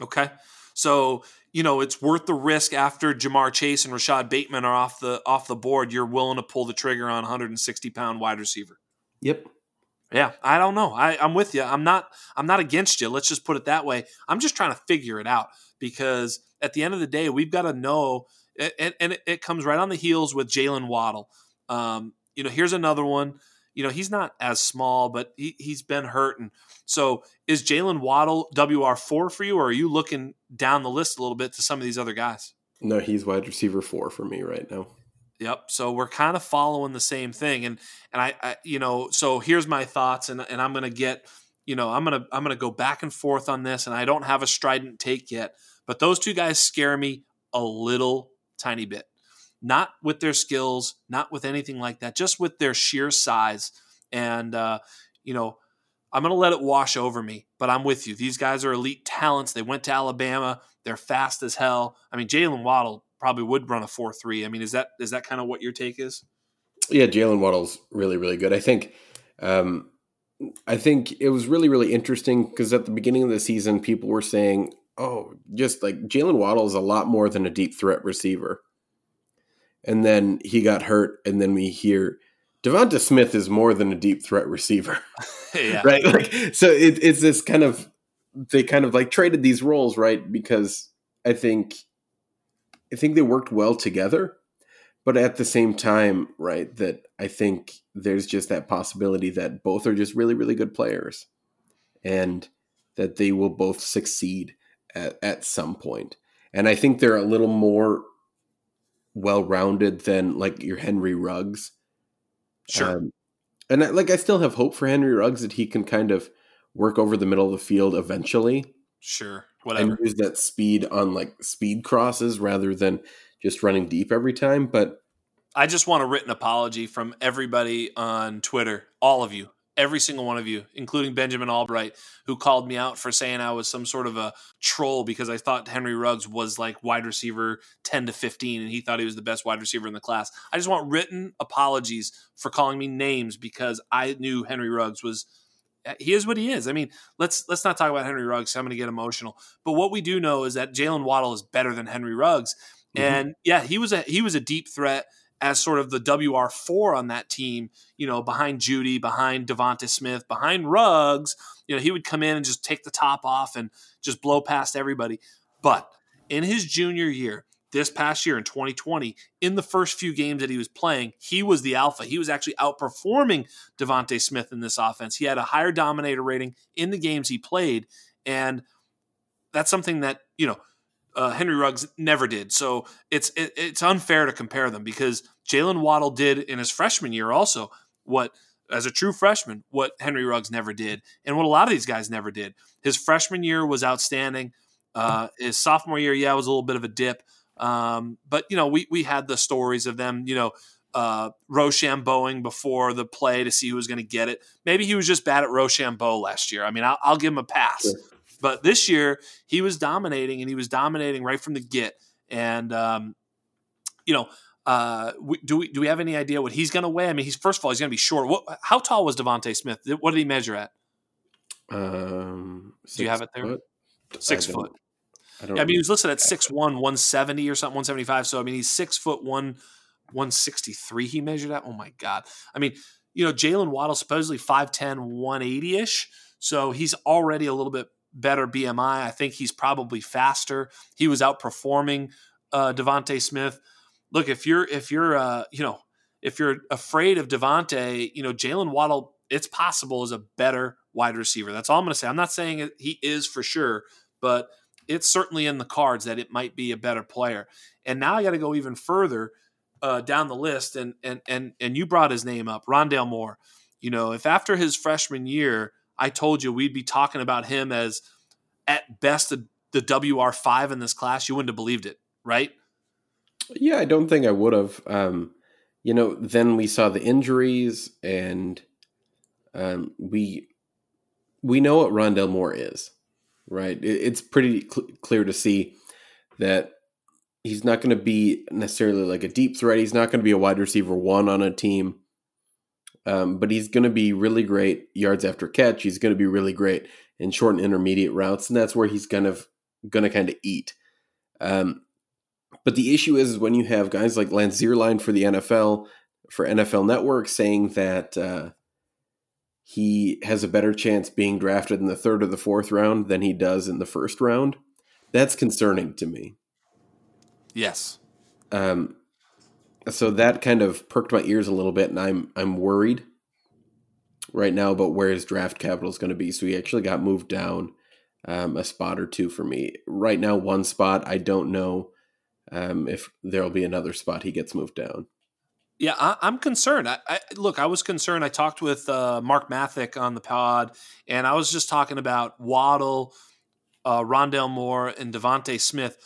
Okay. So, you know, it's worth the risk after Ja'Marr Chase and Rashod Bateman are off the off the board. You're willing to pull the trigger on 160 pound wide receiver. Yep. Yeah, I don't know. I, I'm with you. I'm not. I'm not against you. Let's just put it that way. I'm just trying to figure it out because at the end of the day, we've got to know. And, and it, comes right on the heels with Jaylen Waddle. Um, you know, here's another one. You know, he's not as small, but he, he's been hurt. And so is Jaylen Waddle WR4 for you, or are you looking down the list a little bit to some of these other guys? No, he's wide receiver four for me right now. Yep. So we're kind of following the same thing, and and I, I you know, so here's my thoughts, and and I'm gonna get, you know, I'm gonna I'm gonna go back and forth on this, and I don't have a strident take yet, but those two guys scare me a little tiny bit, not with their skills, not with anything like that, just with their sheer size, and uh, you know, I'm gonna let it wash over me, but I'm with you. These guys are elite talents. They went to Alabama. They're fast as hell. I mean, Jaylen Waddle probably would run a four three. I mean, is that is that kind of what your take is? Yeah, Jaylen Waddle's really really good. I think. Um, I think it was really really interesting because at the beginning of the season, people were saying, "Oh, just like Jaylen Waddle is a lot more than a deep threat receiver," and then he got hurt, and then we hear. Devonta Smith is more than a deep threat receiver, right? Like, so it, it's this kind of they kind of like traded these roles, right? Because I think I think they worked well together, but at the same time, right, that I think there's just that possibility that both are just really, really good players and that they will both succeed at, at some point. And I think they're a little more well rounded than like your Henry Ruggs. Sure. Um, and I, like I still have hope for Henry Ruggs that he can kind of work over the middle of the field eventually. Sure whatever. and use that speed on like speed crosses rather than just running deep every time. But I just want a written apology from everybody on Twitter, all of you, every single one of you, including Benjamin Albright, who called me out for saying I was some sort of a troll because I thought Henry Ruggs was like wide receiver 10 to 15 and he thought he was the best wide receiver in the class. I just want written apologies for calling me names because I knew Henry Ruggs was he is what he is. I mean, let's let's not talk about Henry Ruggs. I'm going to get emotional. But what we do know is that Jaylen Waddle is better than Henry Ruggs, mm-hmm. and yeah, he was a he was a deep threat as sort of the WR4 on that team, you know, behind Jeudy, behind Devonta Smith, behind Ruggs. You know, he would come in and just take the top off and just blow past everybody. But in his junior year, this past year in 2020, in the first few games that he was playing, he was the alpha. He was actually outperforming Devonta Smith in this offense. He had a higher dominator rating in the games he played. And that's something that, you know, uh, Henry Ruggs never did. So it's it, it's unfair to compare them because Jaylen Waddle did in his freshman year also what as a true freshman what Henry Ruggs never did and what a lot of these guys never did. His freshman year was outstanding. Uh, his sophomore year, yeah, was a little bit of a dip. Um, but you know, we we had the stories of them, you know, uh, Rochambeauing before the play to see who was going to get it. Maybe he was just bad at Rochambeau last year. I mean, I'll, I'll give him a pass. Sure. But this year he was dominating, and he was dominating right from the get. And um, you know, uh, do we do we have any idea what he's going to weigh? I mean, he's first of all he's going to be short. What? How tall was Devonta Smith? What did he measure at? Um, do you have it there? Foot? Six foot. I, don't yeah, I mean, he was listed at six one, one seventy or something, one seventy five. So I mean, he's six foot one, one sixty three. He measured at. Oh my god! I mean, you know, Jaylen Waddle supposedly 5'10", 180 ish. So he's already a little bit better BMI. I think he's probably faster. He was outperforming uh, Devonta Smith. Look, if you're if you're uh, you know if you're afraid of Devonta, you know Jaylen Waddle, it's possible is a better wide receiver. That's all I'm going to say. I'm not saying he is for sure, but it's certainly in the cards that it might be a better player. And now I got to go even further uh, down the list, and and and and you brought his name up, Rondale Moore. You know, if after his freshman year I told you we'd be talking about him as at best the, the WR5 in this class, you wouldn't have believed it, right? Yeah, I don't think I would have. Um, you know, then we saw the injuries, and um, we we know what Rondale Moore is, right? It, it's pretty cl- clear to see that he's not going to be necessarily like a deep threat. He's not going to be a wide receiver one on a team. Um, but he's going to be really great yards after catch. He's going to be really great in short and intermediate routes, and that's where he's kind of going to kind of eat. Um, but the issue is, is when you have guys like Lance Zierlein for the NFL, for NFL Network, saying that uh, he has a better chance being drafted in the third or the fourth round than he does in the first round. That's concerning to me. Yes. Um, so that kind of perked my ears a little bit, and I'm I'm worried right now about where his draft capital is going to be. So he actually got moved down um, a spot or two for me. Right now, one spot. I don't know um, if there'll be another spot he gets moved down. Yeah, I, am concerned. I, I, look, I was concerned. I talked with uh, Mark Mathick on the pod, and I was just talking about Waddle, uh, Rondale Moore, and Devonta Smith,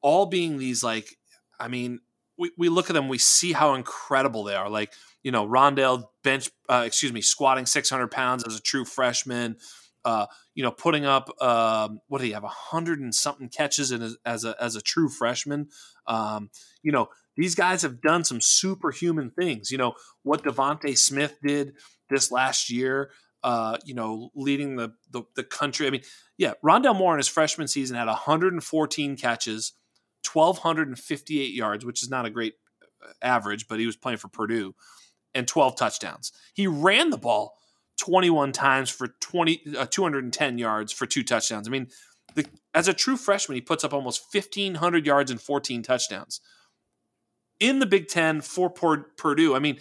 all being these like. I mean, we, we look at them, we see how incredible they are. Like, you know, Rondale bench, uh, excuse me, squatting 600 pounds as a true freshman, uh, you know, putting up, um, what do you have, a hundred and something catches in a, as a, as a true freshman. Um, you know, these guys have done some superhuman things. You know, what Devonta Smith did this last year, uh, you know, leading the, the, the country. I mean, yeah, Rondale Moore in his freshman season had 114 catches, 1,258 yards, which is not a great uh, average, but he was playing for Purdue, and 12 touchdowns. He ran the ball 21 times for 20, uh, 210 yards for two touchdowns. I mean, the, as a true freshman, he puts up almost 1,500 yards and 14 touchdowns. In the Big Ten for Purdue, I mean,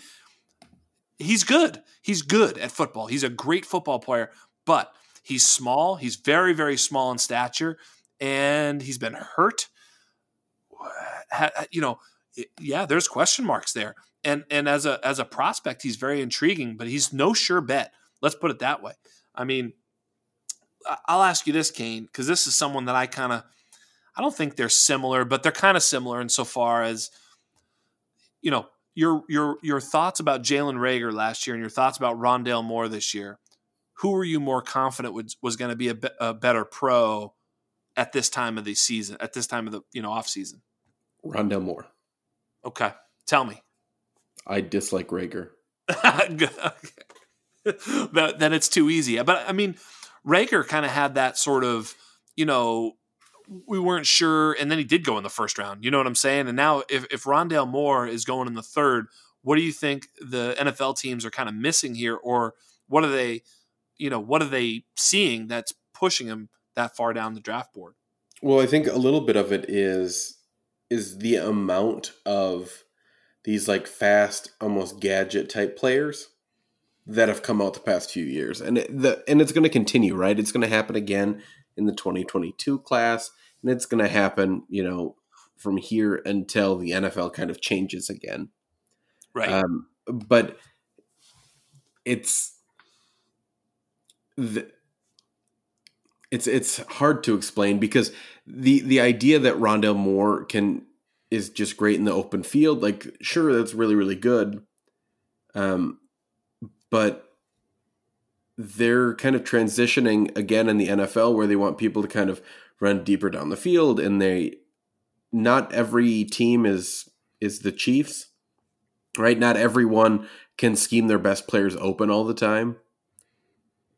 he's good. He's good at football. He's a great football player, but he's small. He's very, very small in stature, and he's been hurt you know, yeah, there's question marks there. And and as a as a prospect, he's very intriguing, but he's no sure bet. Let's put it that way. I mean, I'll ask you this, Kane, because this is someone that I kind of I don't think they're similar, but they're kind of similar insofar as you know your your your thoughts about Jalen Reagor last year and your thoughts about Rondale Moore this year. Who were you more confident was, was going to be a, be, a, better pro at this time of the season, at this time of the you know off season? Rondale Moore. Okay, tell me. I dislike Reagor. then it's too easy. But I mean, Reagor kind of had that sort of, you know, we weren't sure, and then he did go in the first round. You know what I'm saying? And now, if if Rondale Moore is going in the third, what do you think the NFL teams are kind of missing here, or what are they, you know, what are they seeing that's pushing him that far down the draft board? Well, I think a little bit of it is is the amount of these like fast, almost gadget type players that have come out the past few years, and it, the and it's going to continue, right? It's going to happen again in the 2022 class, and it's going to happen, you know, from here until the NFL kind of changes again, right? Um, but it's the it's it's hard to explain because the the idea that Rondale Moore can is just great in the open field, like sure that's really really good, um, but they're kind of transitioning again in the NFL where they want people to kind of run deeper down the field and they not every team is is the Chiefs. Right? Not everyone can scheme their best players open all the time.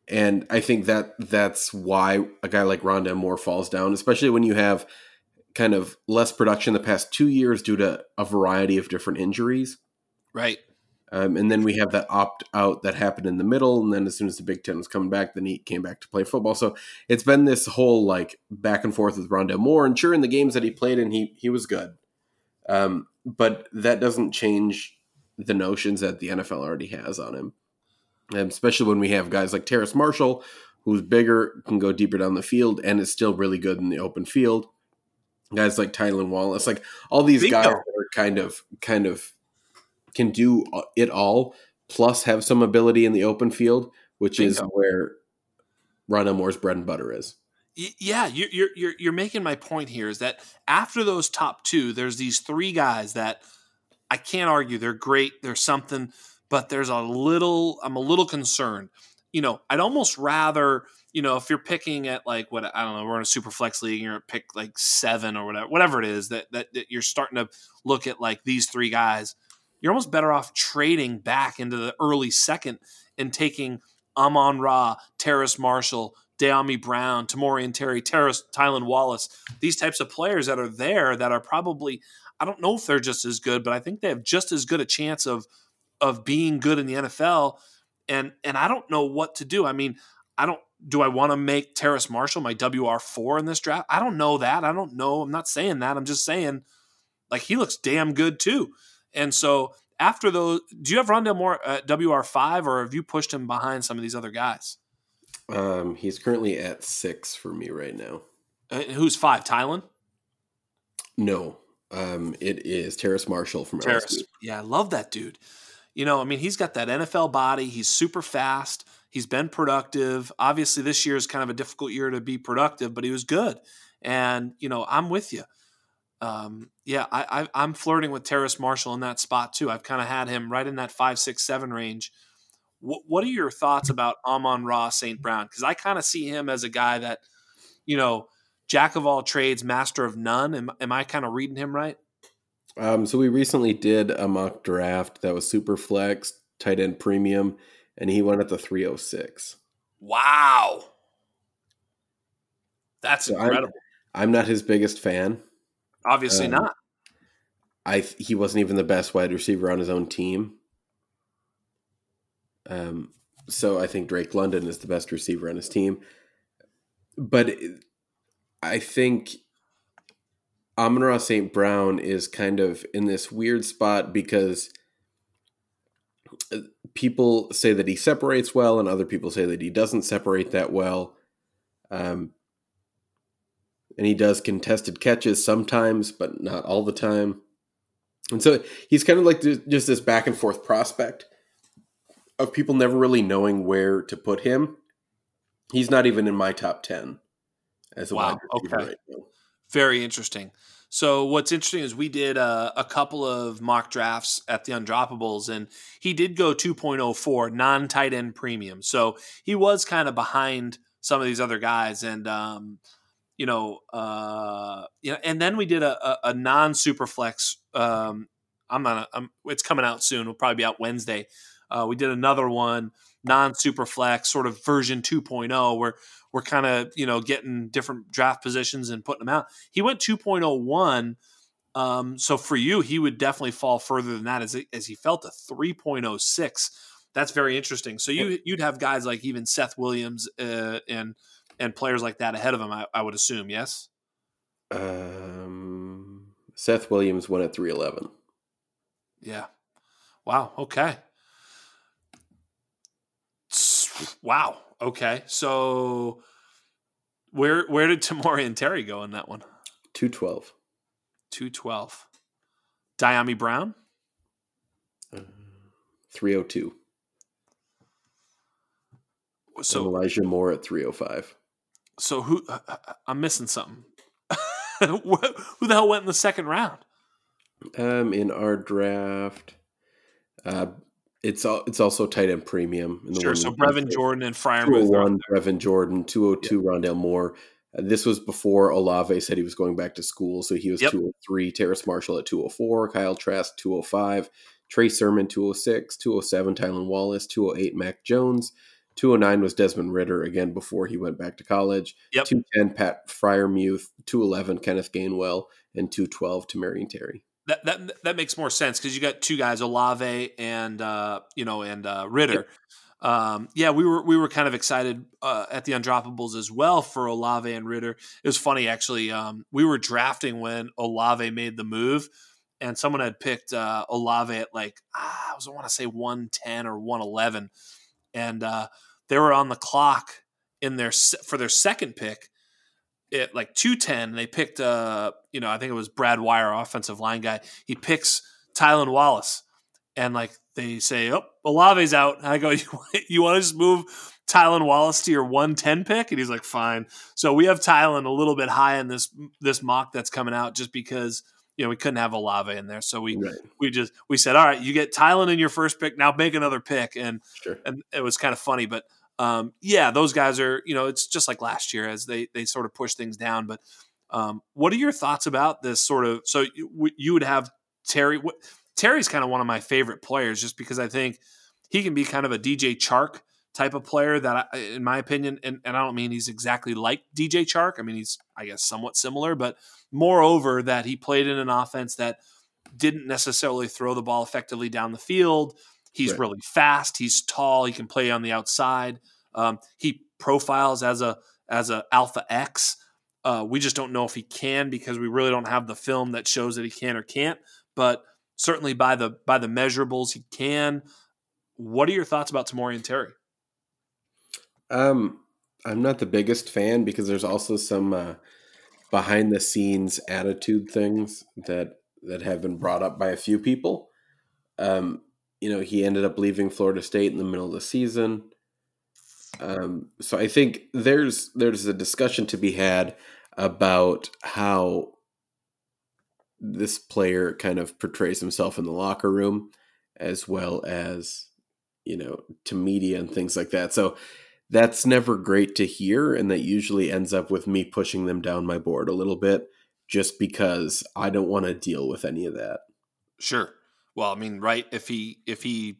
And I think that that's why a guy like Rondale Moore falls down, especially when you have kind of less production the past two years due to a variety of different injuries. Right. Um, and then we have that opt out that happened in the middle. And then as soon as the Big Ten was coming back, then he came back to play football. So it's been this whole like back and forth with Rondale Moore. And sure, in the games that he played in, he, he was good. Um, but that doesn't change the notions that the NFL already has on him. And especially when we have guys like Terrace Marshall, who's bigger, can go deeper down the field, and is still really good in the open field. Guys like Tylan Wallace, like all these Bingo. guys that are kind of kind of can do uh, it all, plus have some ability in the open field, which Bingo. is where Rondale Moore's bread and butter is. Yeah, you're you're you're making my point here is that after those top two, there's these three guys that I can't argue they're great. There's something, but there's a little. I'm a little concerned. You know, I'd almost rather you know if you're picking at like what I don't know, we're in a super flex league, and you're at pick like seven or whatever, whatever it is that, that that you're starting to look at like these three guys you're almost better off trading back into the early second and taking Amon Ra, Terrace Marshall, Dyami Brown, Tamorrion Terry, Terrace, Tylan Wallace, these types of players that are there that are probably, I don't know if they're just as good, but I think they have just as good a chance of of being good in the NFL. And and I don't know what to do. I mean, I don't do I want to make Terrace Marshall my WR4 in this draft? I don't know that. I don't know. I'm not saying that. I'm just saying like he looks damn good too. And so after those, do you have Rondale Moore at WR five, or have you pushed him behind some of these other guys? Um, he's currently at six for me right now. Uh, who's five? Tylan? No, um, it is Terrace Marshall from Terrace. Yeah, I love that dude. You know, I mean, he's got that NFL body. He's super fast. He's been productive. Obviously, this year is kind of a difficult year to be productive, but he was good. And you know, I'm with you um, yeah, I, I, am flirting with Terrace Marshall in that spot too. I've kind of had him right in that five, six, seven range. W- what are your thoughts about Amon Ra St. Brown? Because I kind of see him as a guy that, you know, jack of all trades, master of none. Am, am I kind of reading him right? Um, so we recently did a mock draft that was super flex, tight end premium, and he went at the 306. Wow. That's so incredible. I'm, I'm not his biggest fan. Obviously um, not. I he wasn't even the best wide receiver on his own team. Um, so I think Drake London is the best receiver on his team. But I think Amon Ross St. Brown is kind of in this weird spot because uh, people say that he separates well, and other people say that he doesn't separate that well. Um, and he does contested catches sometimes, but not all the time. And so he's kind of like just this back and forth prospect of people never really knowing where to put him. He's not even in my top 10 as a wow, okay. Right Very interesting. So what's interesting is we did a, a, couple of mock drafts at the undroppables, and he did go 2.04 non tight end premium. So he was kind of behind some of these other guys, and um, you know, uh, you know, and then we did a, a, a non super flex. Um, I'm not. I'm, it's coming out soon. It'll probably be out Wednesday. Uh, we did another one non super flex, sort of version 2.0, where we're kind of you know getting different draft positions and putting them out. He went 2.01. Um, so for you, he would definitely fall further than that as, as he felt a 3.06. That's very interesting. So you you'd have guys like even Seth Williams uh, and and players like that ahead of him. I, I would assume, yes. Um, Seth Williams went at 311. Yeah. Wow. Okay. Wow. Okay. So where where did and Terry go in that one? 212. 212. Dyami Brown? Uh, 302. So and Elijah Moore at 305. So who uh, uh, I'm missing something. who the hell went in the second round? Um in our draft uh it's it's also tight end premium. In the sure. So Brevin Jordan and Freiermuth. One Brevin Jordan, two hundred oh two. Rondale Moore. Uh, this was before Olave said he was going back to school, so he was yep. two hundred three. Terrace Marshall at two hundred four. Kyle Trask two hundred five. Trey Sermon 206, 207 Tylan Wallace, 208 Mac Jones, 209 was Desmond Ridder again before he went back to college. Yep. 210 Pat Freiermuth, 211 Kenneth Gainwell, and 212 Tamorrion Terry that that that makes more sense because you got two guys, Olave and uh, you know and uh, Ridder. Yep. Um, yeah, we were we were kind of excited uh, at the undroppables as well for Olave and Ridder. It was funny actually. Um, we were drafting when Olave made the move, and someone had picked uh, Olave at like ah, I was want to say one ten or one eleven, and uh, they were on the clock in their for their second pick, at like 210 they picked uh you know i think it was brad wire offensive line guy. He picks tylan wallace and like they say oh olave's out. And i go you, you want to just move tylan wallace to your 110 pick? And he's like fine. So we have tylan a little bit high in this this mock that's coming out just because you know we couldn't have olave in there. So we right. we just we said all right you get tylan in your first pick now make another pick. And sure. and it was kind of funny but um, yeah, those guys are, you know, it's just like last year as they they sort of push things down. But um, what are your thoughts about this sort of? So you, you would have Terry. What, Terry's kind of one of my favorite players, just because I think he can be kind of a DJ Chark type of player that, I, in my opinion, and, and I don't mean he's exactly like DJ Chark. I mean he's, I guess, somewhat similar, but moreover that he played in an offense that didn't necessarily throw the ball effectively down the field He's right. really fast. He's tall. He can play on the outside. Um, he profiles as a as a alpha X. Uh, we just don't know if he can because we really don't have the film that shows that he can or can't. But certainly by the by the measurables, he can. What are your thoughts about Tamorrion Terry? Um, I'm not the biggest fan because there's also some uh, behind the scenes attitude things that that have been brought up by a few people. Um, you know, he ended up leaving Florida State in the middle of the season. Um, so I think there's there's a discussion to be had about how this player kind of portrays himself in the locker room, as well as you know to media and things like that. So that's never great to hear, and that usually ends up with me pushing them down my board a little bit, just because I don't want to deal with any of that. Sure. Well, I mean, right? If he if he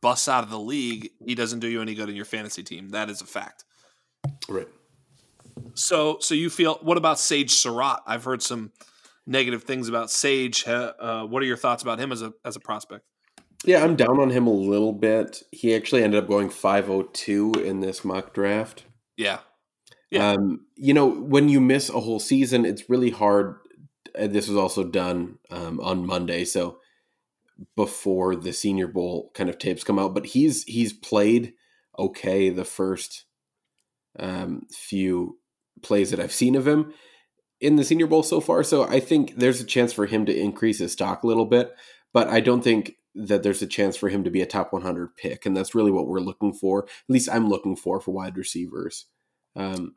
busts out of the league, he doesn't do you any good in your fantasy team. That is a fact. Right. So, so you feel? What about Sage Surratt? I've heard some negative things about Sage. Uh, what are your thoughts about him as a as a prospect? Yeah, I'm down on him a little bit. He actually ended up going 502 in this mock draft. Yeah. Yeah. Um, you know, when you miss a whole season, it's really hard. This was also done um, on Monday, so before the Senior Bowl kind of tapes come out, but he's he's played okay the first um, few plays that I've seen of him in the Senior Bowl so far. So I think there's a chance for him to increase his stock a little bit, but I don't think that there's a chance for him to be a top 100 pick, and that's really what we're looking for. At least I'm looking for for wide receivers. Um,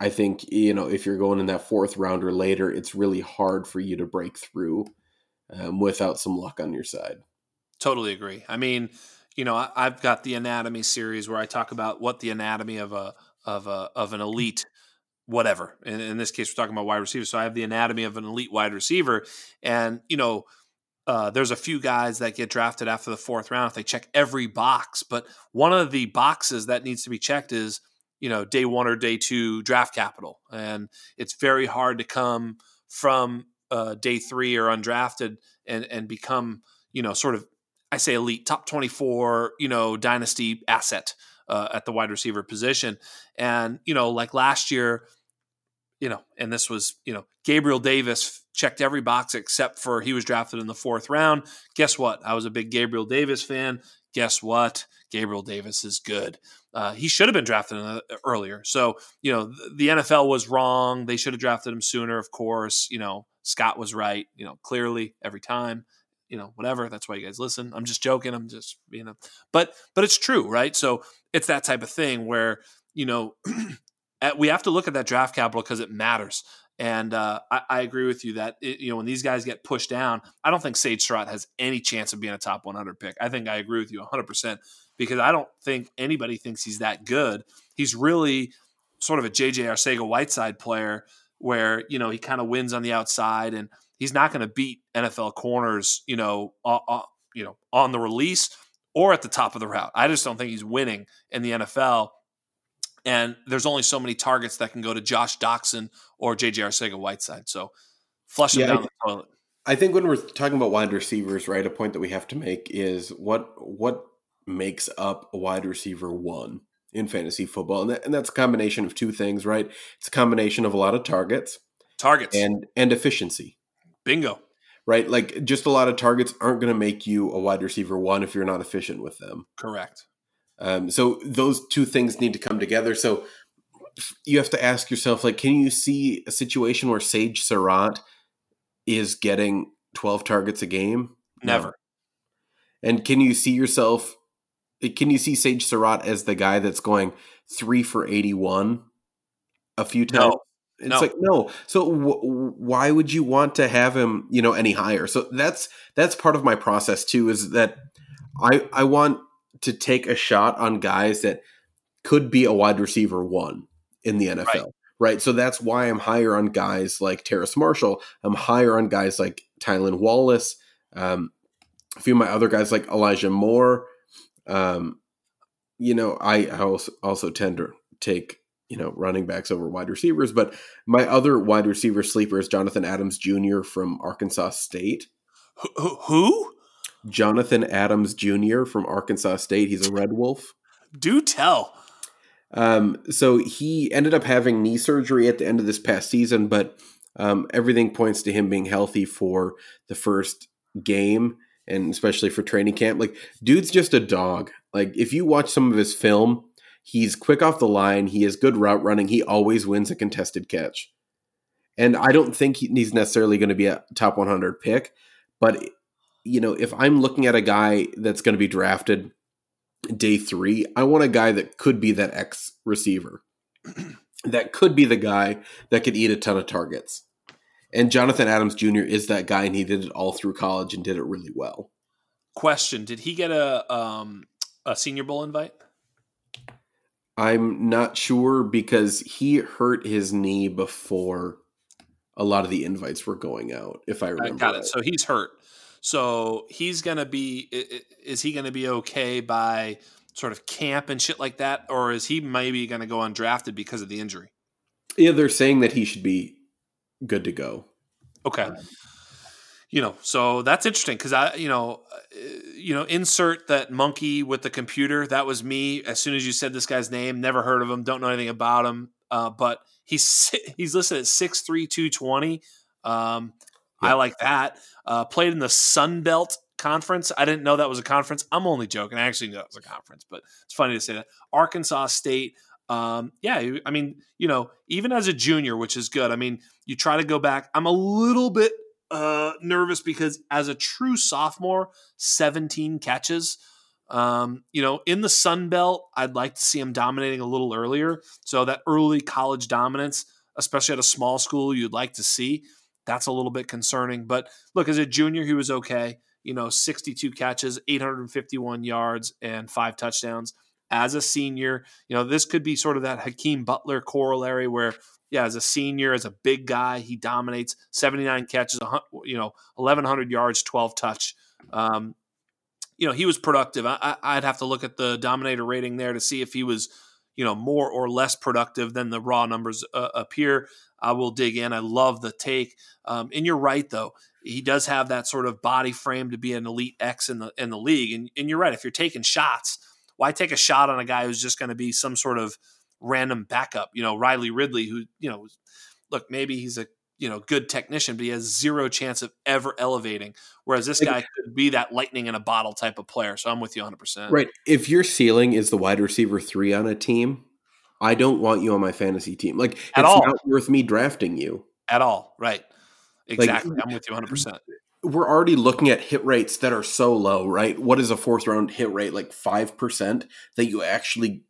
I think you know if you're going in that fourth round or later, it's really hard for you to break through um, without some luck on your side. Totally agree. I mean, you know, I, have got the anatomy series where I talk about what the anatomy of a of a of an elite whatever. In, in this case, we're talking about wide receiver. So I have the anatomy of an elite wide receiver, and you know. Uh, there's a few guys that get drafted after the fourth round if they check every box, but one of the boxes that needs to be checked is you know day one or day two draft capital, and it's very hard to come from uh, day three or undrafted and and become you know sort of I say elite top twenty four you know dynasty asset uh, at the wide receiver position, and you know like last year, you know, and this was you know Gabriel Davis checked every box except for he was drafted in the fourth round. Guess what? I was a big Gabriel Davis fan. Guess what? Gabriel Davis is good. Uh, he should have been drafted earlier. So, you know, the NFL was wrong. They should have drafted him sooner, of course. You know, Scott was right, you know, clearly every time, you know, whatever. That's why you guys listen. I'm just joking. I'm just, you know, but, but it's true, right? So it's that type of thing where, you know, we have to look at that draft capital because it matters. And uh, I, I, agree with you that it, you know when these guys get pushed down, I don't think Sage Surratt has any chance of being a top 100 pick. I think I agree with you 100 percent because I don't think anybody thinks he's that good. He's really sort of a JJ Arcega Whiteside player where, you know, he kind of wins on the outside and he's not going to beat NFL corners, you know, uh, uh, you know, on the release or at the top of the route. I just don't think he's winning in the NFL. And there's only so many targets that can go to Josh Doctson or JJ Arcega Whiteside. So flush him yeah, down I, the toilet. I think when we're talking about wide receivers, right, a point that we have to make is what what makes up a wide receiver one in fantasy football. And, that, and that's a combination of two things, right? It's a combination of a lot of targets. Targets. And and efficiency. Bingo. Right? Like just a lot of targets aren't going to make you a wide receiver one if you're not efficient with them. Correct. Um, so those two things need to come together. So you have to ask yourself, like, can you see a situation where Sage Surratt is getting 12 targets a game? Never. No. And can you see yourself can you see Sage Surratt as the guy that's going three for 81 a few times? No. It's no. like no. So w- why would you want to have him, you know, any higher? So that's that's part of my process too. Is that I I want to take a shot on guys that could be a wide receiver one in the NFL. Right. right? So that's why I'm higher on guys like Terrace Marshall. I'm higher on guys like Tylan Wallace. Um, a few of my other guys like Elijah Moore. Um, you know, I also also tend to take you know running backs over wide receivers, but my other wide receiver sleeper is Jonathan Adams Jr. from Arkansas State. Who? Jonathan Adams Jr. from Arkansas State. He's a Red Wolf. Do tell. Um, so he ended up having knee surgery at the end of this past season, but um, everything points to him being healthy for the first game and especially for training camp. Like, dude's just a dog. Like, if you watch some of his film, he's quick off the line. He has good route running. He always wins a contested catch. And I don't think he's necessarily going to be a top 100 pick, but you know, if I'm looking at a guy that's going to be drafted day three, I want a guy that could be that X receiver. that could be the guy that could eat a ton of targets. And Jonathan Adams Jr. is that guy, and he did it all through college and did it really well. Question: Did he get a um, a Senior Bowl invite? I'm not sure because he hurt his knee before a lot of the invites were going out. If I remember, I got right. it. So he's hurt. So he's gonna be. Is he gonna be okay by sort of camp and shit like that, or is he maybe gonna go undrafted because of the injury? Yeah, they're saying that he should be good to go. Okay. You know, so that's interesting because I, you know, you know, insert that monkey with the computer. That was me. As soon as you said this guy's name, never heard of him, don't know anything about him. Uh, but he's he's listed at six three two twenty. Um, yeah. I like that. Uh, played in the Sun Belt Conference. I didn't know that was a conference. I'm only joking. I actually knew that was a conference, but it's funny to say that. Arkansas State. Um, yeah, I mean, you know, even as a junior, which is good. I mean, you try to go back. I'm a little bit uh, nervous because as a true sophomore, 17 catches. Um, you know, in the Sun Belt, I'd like to see him dominating a little earlier. So that early college dominance, especially at a small school, you'd like to see. That's a little bit concerning. But look, as a junior, he was okay. You know, 62 catches, 851 yards, and five touchdowns. As a senior, you know, this could be sort of that Hakeem Butler corollary where, yeah, as a senior, as a big guy, he dominates 79 catches, you know, 1,100 yards, 12 touch. Um, you know, he was productive. I, would have to look at the dominator rating there to see if he was, you know, more or less productive than the raw numbers uh, appear. I will dig in. I love the take. Um, and you're right, though. He does have that sort of body frame to be an elite X in the in the league. And, and you're right. If you're taking shots, why take a shot on a guy who's just going to be some sort of random backup? You know, Riley Ridley, who you know, look, maybe he's a you know good technician, but he has zero chance of ever elevating. Whereas this guy could be that lightning in a bottle type of player. So I'm with you 100. percent Right. If your ceiling is the wide receiver three on a team, I don't want you on my fantasy team. Like At it's all. not worth me drafting you at all. Right. Exactly. Like, I'm with you 100. percent We're already looking at hit rates that are so low, right? What is a fourth round hit rate? Like five percent that you actually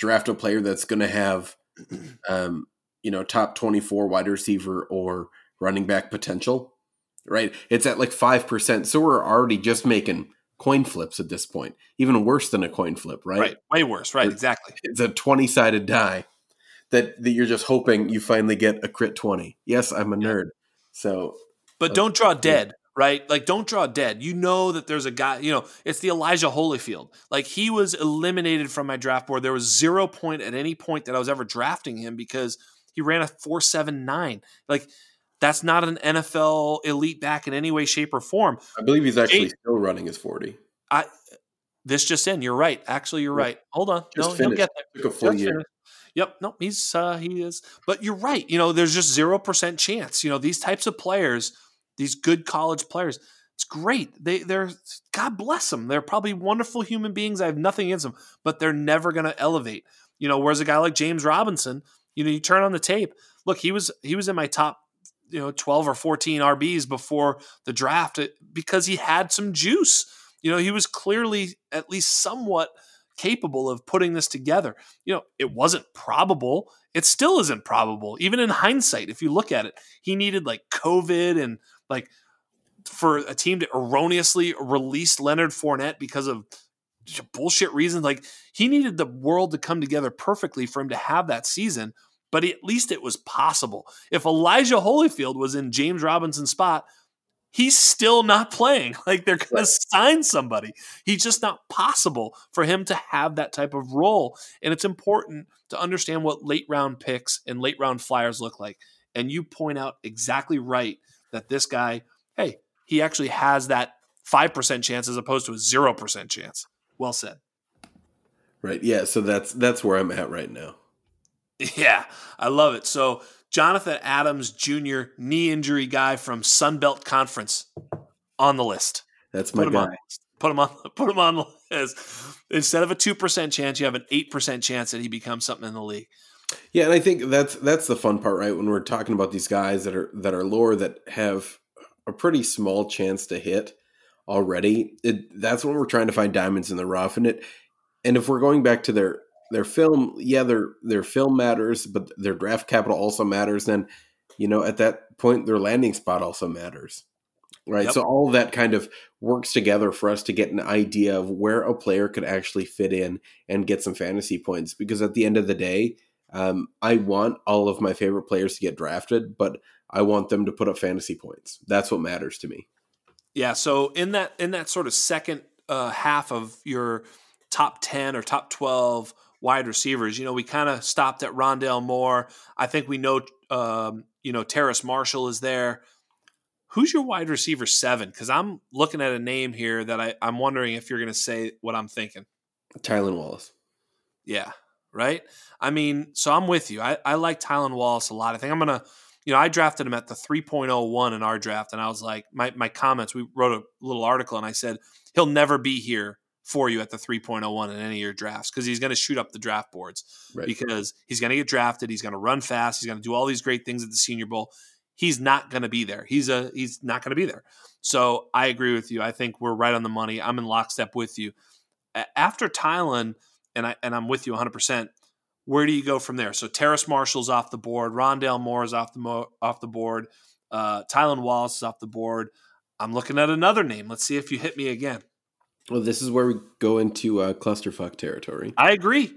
draft a player that's going to have um, you know, top 24 wide receiver or running back potential, right? It's at like 5%. So we're already just making coin flips at this point, even worse than a coin flip, right? Right. Way worse. Right. Exactly. It's a 20 sided die that, that you're just hoping you finally get a crit 20. Yes, I'm a nerd. So, but don't draw dead right? Like, don't draw dead. You know that there's a guy, you know, it's the Elijah Holyfield. Like, he was eliminated from my draft board. There was zero point at any point that I was ever drafting him because he ran a 479. Like, that's not an NFL elite back in any way, shape, or form. I believe he's actually Eight, still running his 40. I this just in. You're right. Actually, you're right. Hold on. Just no, finished. he'll get there. Took a full just year. Finished. Yep. No, he's uh he is. But you're right. You know, there's just zero percent chance. You know, these types of players these good college players. It's great. They they're God bless them. They're probably wonderful human beings. I have nothing against them, but they're never going to elevate. You know, whereas a guy like James Robinson, you know, you turn on the tape. Look, he was he was in my top you know 12 or 14 RBs before the draft uh, because he had some juice. You know, he was clearly at least somewhat capable of putting this together. You know, it wasn't probable. It still isn't probable, even in hindsight. If you look at it, he needed like COVID and like for a team to erroneously release Leonard Fournette because of bullshit reasons, like he needed the world to come together perfectly for him to have that season. But at least it was possible. If Elijah Holyfield was in James Robinson's spot, he's still not playing. Like they're going to sign somebody. He's just not possible for him to have that type of role. And it's important to understand what late round picks and late round flyers look like. And you point out exactly right that this guy, hey, he actually has that 5% chance as opposed to a 0% chance. Well said. Right. Yeah, so that's that's where I'm at right now. Yeah, I love it. So, Jonathan Adams Jr., knee injury guy from Sunbelt Conference on the list. That's my put guy. Him on, put him on put him on the list. Instead of a 2% chance, you have an 8% chance that he becomes something in the league. Yeah, and I think that's that's the fun part, right? When we're talking about these guys that are that are lower that have a pretty small chance to hit already. It, that's when we're trying to find diamonds in the rough, and it. And if we're going back to their their film, yeah, their their film matters, but their draft capital also matters. Then, you know, at that point, their landing spot also matters, right? Yep. So all that kind of works together for us to get an idea of where a player could actually fit in and get some fantasy points. Because at the end of the day, um, I want all of my favorite players to get drafted, but I want them to put up fantasy points. That's what matters to me. Yeah. So in that in that sort of second uh, half of your top ten or top twelve wide receivers, you know, we kind of stopped at Rondale Moore. I think we know, um, you know, Terrace Marshall is there. Who's your wide receiver seven? Because I'm looking at a name here that I, I'm wondering if you're going to say what I'm thinking. Tylan Wallace. Yeah, right? I mean, so I'm with you. I, I like Tylan Wallace a lot. I think I'm going to, you know, I drafted him at the 3.01 in our draft, and I was like, my, my comments, we wrote a little article, and I said, he'll never be here for you at the 3.01 in any of your drafts because he's going to shoot up the draft boards right. because he's going to get drafted. He's going to run fast. He's going to do all these great things at the Senior Bowl. He's not going to be there. He's a he's not going to be there. So I agree with you. I think we're right on the money. I'm in lockstep with you. after Tylan, and I and I'm with you 100. percent Where do you go from there? So Terrace Marshall's off the board, Rondale Moore is off the mo- off the board, uh, Tylan Wallace is off the board. I'm looking at another name. Let's see if you hit me again. Well, this is where we go into uh, clusterfuck territory. I agree.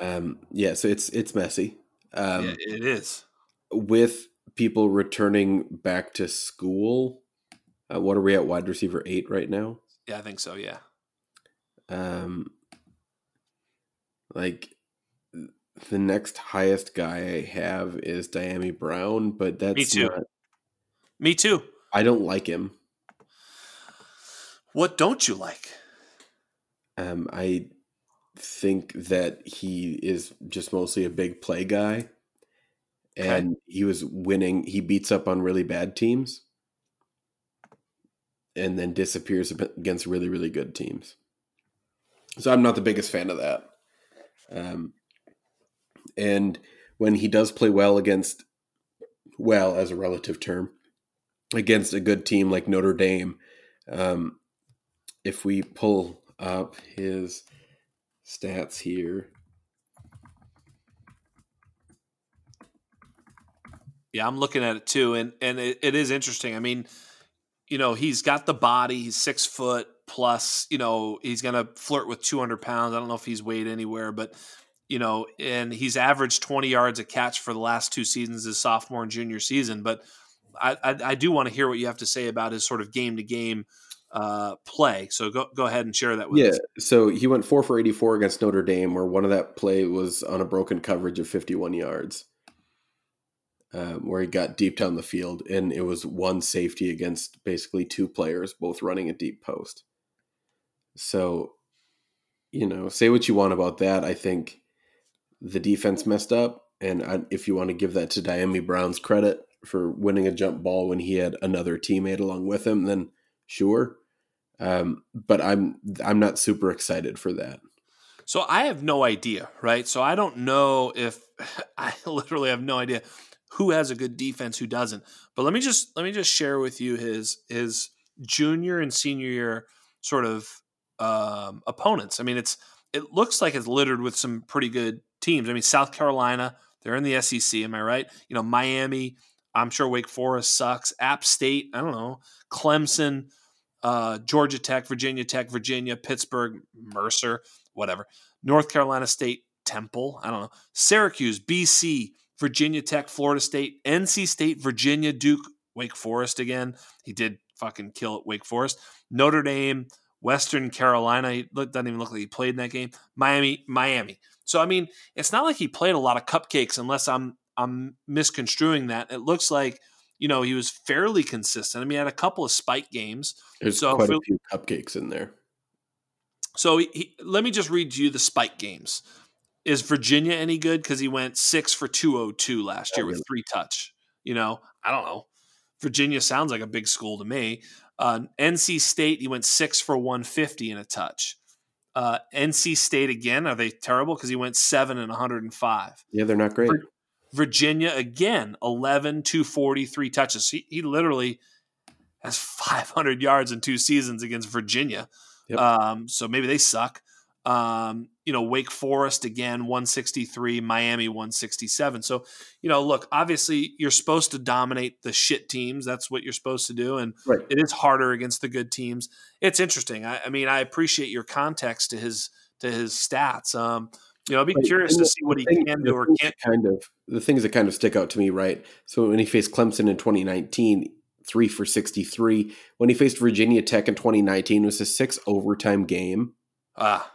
Um, yeah, so it's it's messy. Um, yeah, it is with people returning back to school. Uh, what are we at wide receiver eight right now? Yeah, I think so. Yeah. Um, like the next highest guy I have is Dyami Brown, but that's me too. Not, me too. I don't like him. What don't you like? Um, I think that he is just mostly a big play guy, and okay. he was winning. He beats up on really bad teams, and then disappears against really really good teams. So I'm not the biggest fan of that. Um, and when he does play well against, well as a relative term, against a good team like Notre Dame, um, if we pull up his stats here. Yeah, I'm looking at it too, and and it, it is interesting. I mean, you know, he's got the body. He's six foot plus. You know, he's gonna flirt with 200 pounds. I don't know if he's weighed anywhere, but you know, and he's averaged 20 yards a catch for the last two seasons, his sophomore and junior season. But I, I, I do want to hear what you have to say about his sort of game to game uh, play. So go go ahead and share that with yeah, us. so he went four for eighty four against Notre Dame, where one of that play was on a broken coverage of fifty one yards, um, where he got deep down the field, and it was one safety against basically two players, both running a deep post. So, you know, say what you want about that. I think the defense messed up, and I, if you want to give that to Dyami Brown's credit for winning a jump ball when he had another teammate along with him, then sure um, but I'm I'm not super excited for that. So I have no idea, right? So I don't know if I literally have no idea who has a good defense, who doesn't. But let me just let me just share with you his his junior and senior year sort of um, opponents. I mean, it's it looks like it's littered with some pretty good teams. I mean, South Carolina, they're in the SEC. Am I right? You know, Miami. I'm sure Wake Forest sucks. App State. I don't know. Clemson uh, Georgia Tech, Virginia Tech, Virginia, Pittsburgh, Mercer, whatever. North Carolina State, Temple, I don't know. Syracuse, BC, Virginia Tech, Florida State, NC State, Virginia, Duke, Wake Forest again. He did fucking kill Wake Forest. Notre Dame, Western Carolina. He doesn't even look like he played in that game. Miami, Miami. So I mean, it's not like he played a lot of cupcakes unless I'm I'm misconstruing that. It looks like you know, he was fairly consistent. I mean, he had a couple of spike games. There's so quite a few cupcakes in there. So he, he, let me just read you the spike games. Is Virginia any good? Because he went six for 202 last oh, year oh, with three touch. You know, I don't know. Virginia sounds like a big school to me. Uh, NC State, he went six for 150 in a touch. Uh, NC State again, are they terrible? Because he went seven and 105. Yeah, they're not great. Virginia again, 11, 240, three touches. He, he literally has 500 yards in two seasons against Virginia. Yep. Um, so maybe they suck. Um, you know, Wake Forest again, 163, Miami 167. So, you know, look, obviously you're supposed to dominate the shit teams. That's what you're supposed to do. And right. it is harder against the good teams. It's interesting. I, I, mean, I appreciate your context to his to his stats. Um, you know, I'll be but, curious to see what he thing, can do or can't. Kind of the things that kind of stick out to me, right? So when he faced Clemson in 2019, three for 63. When he faced Virginia Tech in 2019, it was a six overtime game. Ah,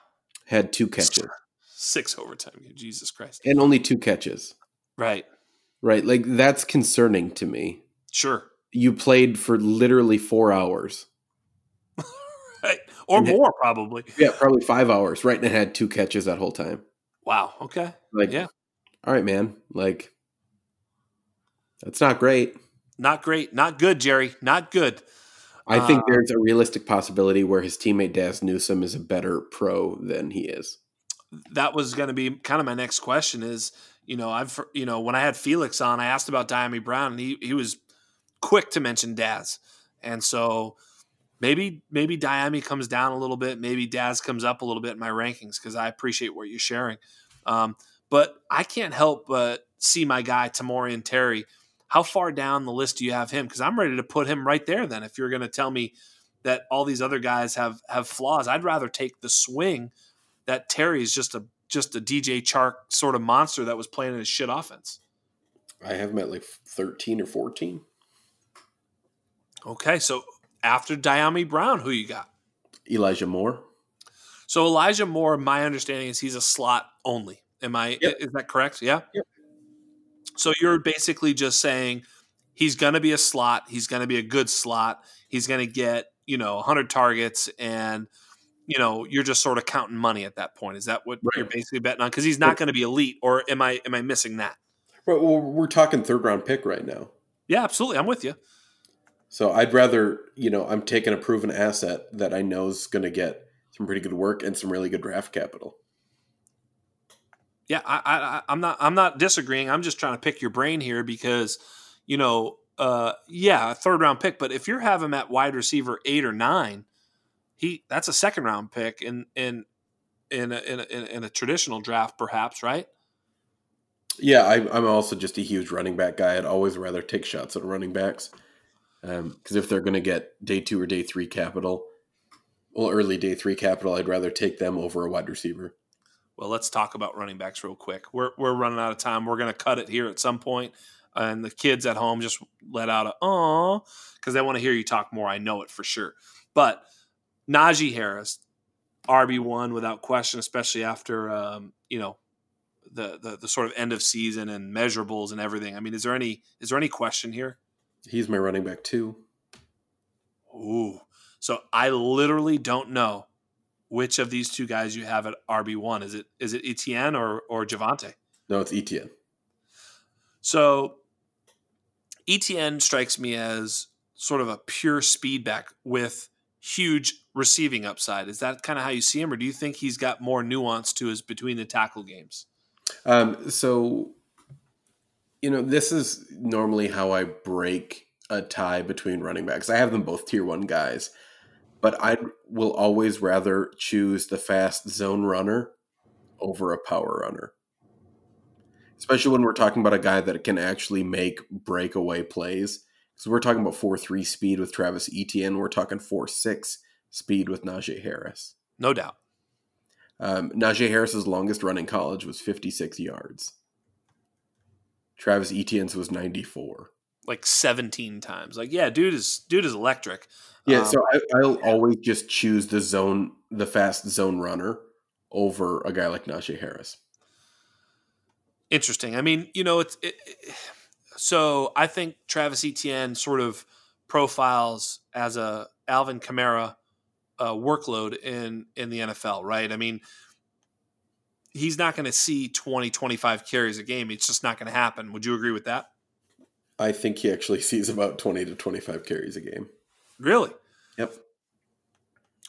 had two catches. Six overtime game. Jesus Christ. And only two catches. Right. Right. Like that's concerning to me. Sure. You played for literally four hours. right. Or and more, probably. Yeah, probably five hours. Right. And had two catches that whole time. Wow. Okay. Like, yeah. All right, man. Like, that's not great. Not great. Not good, Jerry. Not good. I think uh, there's a realistic possibility where his teammate Dazz Newsome is a better pro than he is. That was going to be kind of my next question. Is you know I've you know when I had Felix on, I asked about Dyami Brown, and he he was quick to mention Dazz, and so maybe maybe Dyami comes down a little bit, maybe Dazz comes up a little bit in my rankings because I appreciate what you're sharing. Um, but I can't help but see my guy Tamorrion Terry. How far down the list do you have him? Because I'm ready to put him right there. Then, if you're going to tell me that all these other guys have have flaws, I'd rather take the swing that Terry is just a just a DJ Chark sort of monster that was playing in a shit offense. I have him at like 13 or 14. Okay, so after Dyami Brown, who you got? Elijah Moore. So Elijah Moore, my understanding is he's a slot only. Am I? Yep. Is that correct? Yeah. Yep. So you're basically just saying he's going to be a slot. He's going to be a good slot. He's going to get you know 100 targets and you know you're just sort of counting money at that point. Is that what Right. you're basically betting on? Because he's not going to be elite, or am I? Am I missing that? Right. Well, we're we're talking third round pick right now. Yeah, absolutely. I'm with you. So I'd rather, you know, I'm taking a proven asset that I know is going to get some pretty good work and some really good draft capital. Yeah, I, I, I'm not. I'm not disagreeing. I'm just trying to pick your brain here because, you know, uh, yeah, a third round pick. But if you're having at wide receiver eight or nine, he that's a second round pick in in in a, in a, in a traditional draft, perhaps, right? Yeah, I, I'm also just a huge running back guy. I'd always rather take shots at running backs because if they're going to get day two or day three capital, well, early day three capital, I'd rather take them over a wide receiver. Well, let's talk about running backs real quick. We're we're running out of time. We're going to cut it here at some point, and the kids at home just let out a "oh" because they want to hear you talk more. I know it for sure. But Najee Harris, RB one without question, especially after um, you know the, the the sort of end of season and measurables and everything. I mean, is there any is there any question here? He's my running back too. Ooh, so I literally don't know which of these two guys you have at RB one. Is it is it Etienne or or Javonte? No, it's Etienne. So Etienne strikes me as sort of a pure speed back with huge receiving upside. Is that kind of how you see him, or do you think he's got more nuance to his between the tackle games? Um, so, you know, this is normally how I break a tie between running backs. I have them both tier one guys, but I will always rather choose the fast zone runner over a power runner. Especially when we're talking about a guy that can actually make breakaway plays. So we're talking about 4 3 speed with Travis Etienne. We're talking 4 6 speed with Najee Harris. No doubt. Um, Najee Harris's longest run in college was 56 yards. Travis Etienne's was 94. Like 17 times. Like, yeah, dude is dude is electric. Yeah, Um, so I, I'll always just choose the zone, the fast zone runner over a guy like Najee Harris. interesting. I mean, you know, it's it, it- so I think Travis Etienne sort of profiles as a Alvin Kamara uh, workload in in the NFL, right? I mean, he's not going to see 20 25 carries a game. It's just not going to happen. Would you agree with that? I think he actually sees about 20 to 25 carries a game. Really? Yep.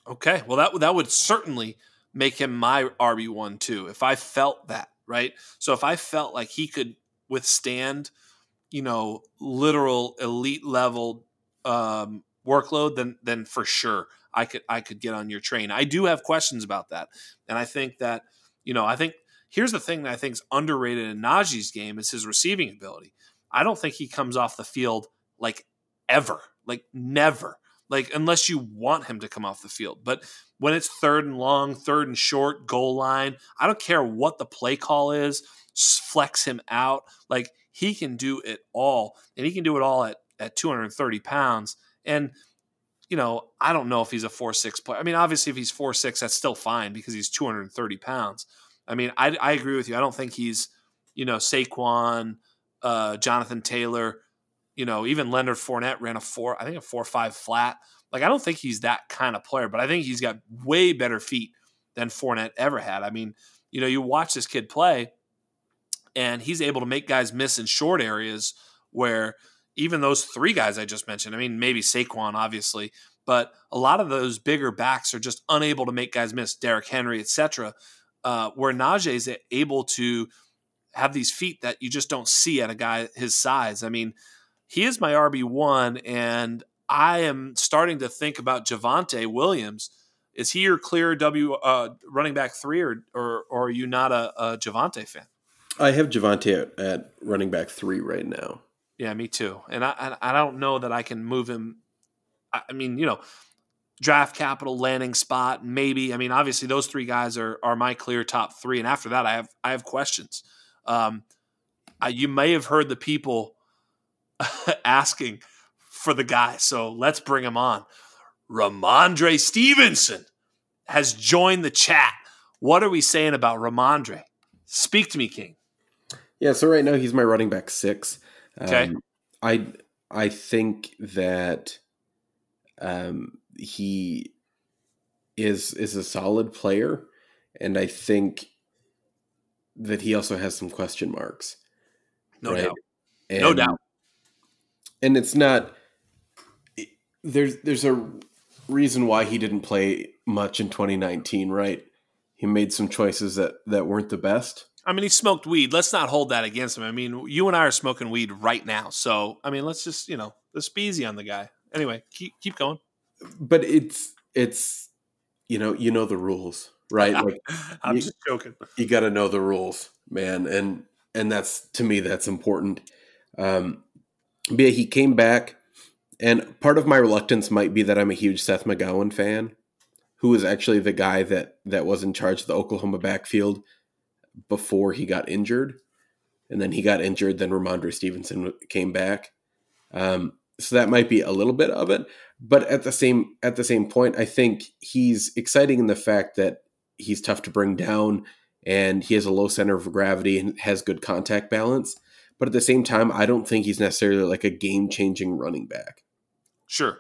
Okay. Well, that that would certainly make him my RB one too. If I felt that, right? So if I felt like he could withstand, you know, literal elite level um, workload, then then for sure I could I could get on your train. I do have questions about that, and I think that you know I think here's the thing that I think is underrated in Najee's game is his receiving ability. I don't think he comes off the field like ever, like never like unless you want him to come off the field. But when it's third and long, third and short, goal line, I don't care what the play call is, flex him out. Like he can do it all, and he can do it all at at 230 pounds. And you know, I don't know if he's a four six player. I mean, obviously, if he's four six, that's still fine because he's 230 pounds. I mean, I, I agree with you. I don't think he's you know Saquon, uh, Jonathan Taylor you know, even Leonard Fournette ran a four, I think a four five flat. Like I don't think he's that kind of player, but I think he's got way better feet than Fournette ever had. I mean, you know, you watch this kid play, and he's able to make guys miss in short areas where even those three guys I just mentioned, I mean, maybe Saquon, obviously, but a lot of those bigger backs are just unable to make guys miss, Derrick Henry, etc. Uh, where Najee is able to have these feet that you just don't see at a guy his size. I mean, he is my RB one, and I am starting to think about Javonte Williams. Is he your clear W uh, running back three, or, or or are you not a, a Javonte fan? I have Javonte at, at, running back three right now. Yeah, me too. And I I don't know that I can move him. I mean, you know, draft capital landing spot maybe. I mean, obviously those three guys are are my clear top three, and after that, I have I have questions. Um, I, you may have heard the people asking for the guy, so let's bring him on. Rhamondre Stevenson has joined the chat. What are we saying about Rhamondre? Speak to me, King. Yeah, so right now he's my running back six. Okay. Um, I I think that um, he is is a solid player, and I think that he also has some question marks. No right? doubt. And, no doubt. And it's not there's there's a reason why he didn't play much in 2019, right? He made some choices that that weren't the best. I mean, he smoked weed. Let's not hold that against him. I mean, you and I are smoking weed right now. So, I mean, let's just, you know, let's be easy on the guy. Anyway, keep keep going. But it's it's you know, you know the rules, right? Like, I'm you, just joking. You got to know the rules, man. And and that's to me that's important. Um but yeah, he came back and part of my reluctance might be that I'm a huge Seth McGowan fan, who was actually the guy that that was in charge of the Oklahoma backfield before he got injured. And then he got injured, then Rhamondre Stevenson came back. Um, so that might be a little bit of it. But at the same at the same point, I think he's exciting in the fact that he's tough to bring down and he has a low center of gravity and has good contact balance. But at the same time, I don't think he's necessarily like a game changing running back. Sure.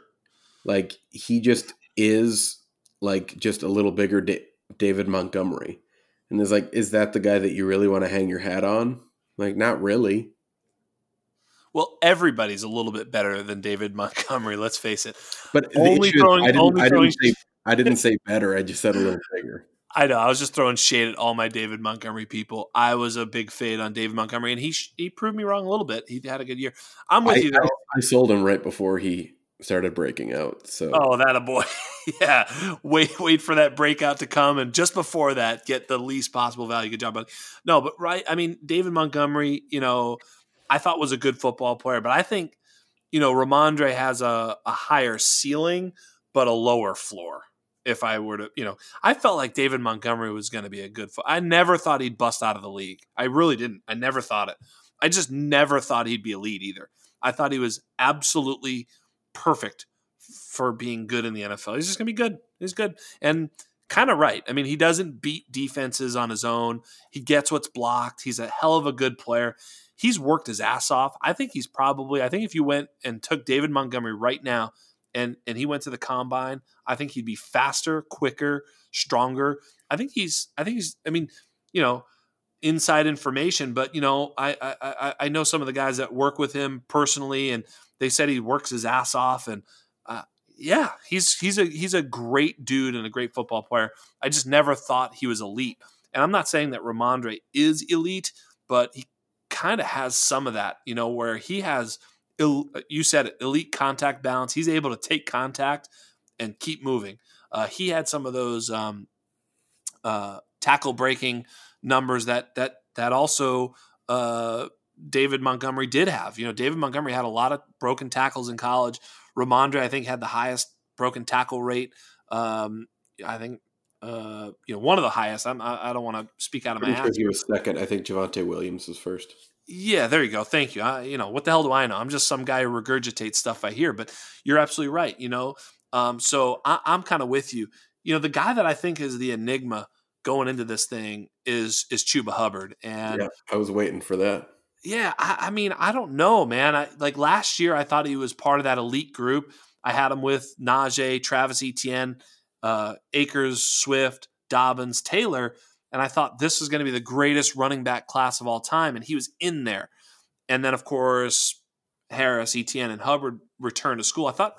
Like he just is like just a little bigger da- David Montgomery. And is like, is that the guy that you really want to hang your hat on? Like, not really. Well, everybody's a little bit better than David Montgomery. Let's face it. But only throwing, I didn't, only I didn't say, I didn't say better. I just said a little bigger. I know. I was just throwing shade at all my David Montgomery people. I was a big fade on David Montgomery, and he he proved me wrong a little bit. He had a good year. I'm with I, you. Though. I, I sold him right before he started breaking out. So oh, that a boy, yeah. Wait, wait for that breakout to come, and just before that, get the least possible value. Good job, buddy. No, but right. I mean, David Montgomery. You know, I thought was a good football player, but I think you know Rhamondre has a, a higher ceiling but a lower floor. If I were to, you know, I felt like David Montgomery was going to be a good. Fo- I never thought he'd bust out of the league. I really didn't. I never thought it. I just never thought he'd be elite either. I thought he was absolutely perfect for being good in the NFL. He's just going to be good. He's good. And kind of right. I mean, he doesn't beat defenses on his own. He gets what's blocked. He's a hell of a good player. He's worked his ass off. I think he's probably I think if you went and took David Montgomery right now and and he went to the combine, I think he'd be faster, quicker, stronger. I think he's I think he's I mean, you know, inside information, but you know, I I I know some of the guys that work with him personally and they said he works his ass off, and uh, yeah, he's he's a he's a great dude and a great football player. I just never thought he was elite, and I'm not saying that Rhamondre is elite, but he kind of has some of that, you know, where he has you said it, elite contact balance. He's able to take contact and keep moving. Uh, he had some of those um, uh, tackle breaking numbers that that that also uh, David Montgomery did have. You know, David Montgomery had a lot of broken tackles in college. Rhamondre, I think, had the highest broken tackle rate. Um, I think, uh, you know, one of the highest. I'm, I, I don't want to speak out of my ass. He was second. I think Javonte Williams was first. Yeah, there you go. Thank you. I, you know, what the hell do I know? I'm just some guy who regurgitates stuff I hear, but you're absolutely right. You know, um, so I, I'm kind of with you. You know, the guy that I think is the enigma going into this thing is is Chuba Hubbard, and yeah, I was waiting for that. Yeah, I, I, mean, I don't know, man. I, like last year, I thought he was part of that elite group. I had him with Najee, Travis Etienne, uh, Akers, Swift, Dobbins, Taylor, and I thought this was going to be the greatest running back class of all time, and he was in there. And then, of course, Harris, Etienne, and Hubbard returned to school. I thought,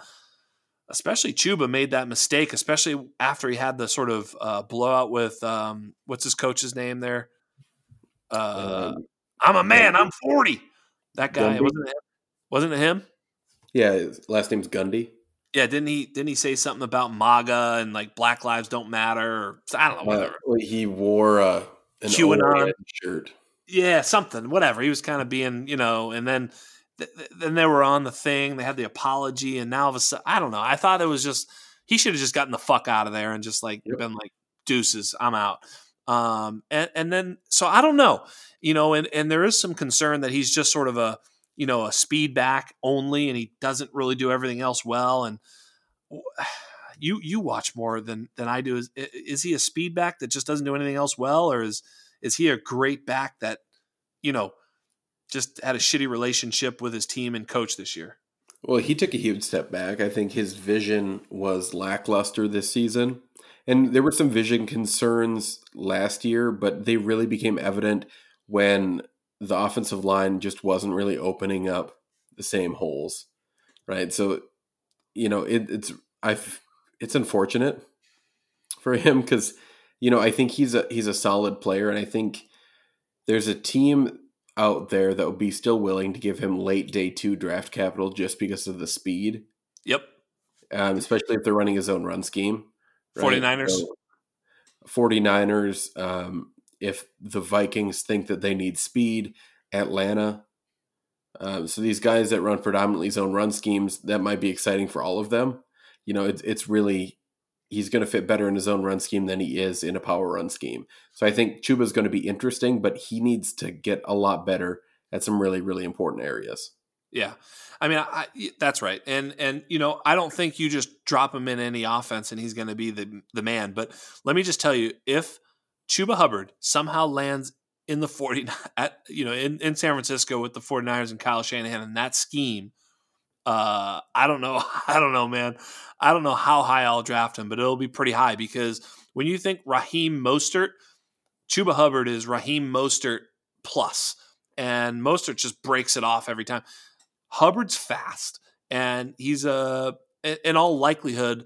especially Chuba, made that mistake, especially after he had the sort of uh, blowout with um, what's his coach's name there. Uh, um, I'm a man. I'm 40. That guy Gundy? wasn't it. Wasn't it him? Yeah, his last name's Gundy. Yeah, didn't he? Didn't he say something about MAGA and like Black Lives don't matter? Or I don't know, whatever. Uh, he wore a an QAnon. Shirt. Yeah, something, whatever. He was kind of being, you know, and then th- th- then they were on the thing. They had the apology, and now all of a sudden, I don't know. I thought it was just he should have just gotten the fuck out of there and just like Yep. been like deuces, I'm out. Um, and and then so I don't know, you know, and and there is some concern that he's just sort of a you know a speed back only, and he doesn't really do everything else well. And you you watch more than than I do. Is is he a speed back that just doesn't do anything else well, or is is he a great back that you know just had a shitty relationship with his team and coach this year? Well, he took a huge step back. I think his vision was lackluster this season. And there were some vision concerns last year, but they really became evident when the offensive line just wasn't really opening up the same holes. Right? So, you know, it, it's I've it's unfortunate for him cuz you know, I think he's a he's a solid player and I think there's a team out there that would be still willing to give him late day two draft capital just because of the speed, Yep. um, especially if they're running his own run scheme. 49ers? So, 49ers, um, if the Vikings think that they need speed, Atlanta. Um, so these guys that run predominantly zone run schemes, that might be exciting for all of them. You know, it's it's really he's going to fit better in his own run scheme than he is in a power run scheme. So I think Chuba's going to be interesting, but he needs to get a lot better at some really really important areas. Yeah, I mean, I- that's right, and and you know, I don't think you just drop him in any offense and he's going to be the the man. But let me just tell you, if Chuba Hubbard somehow lands in the 40 at you know in, in San Francisco with the 49ers and Kyle Shanahan and that scheme, uh, I don't know, I don't know, man, I don't know how high I'll draft him, but it'll be pretty high because when you think Raheem Mostert, Chuba Hubbard is Raheem Mostert plus, and Mostert just breaks it off every time. Hubbard's fast, and he's a in all likelihood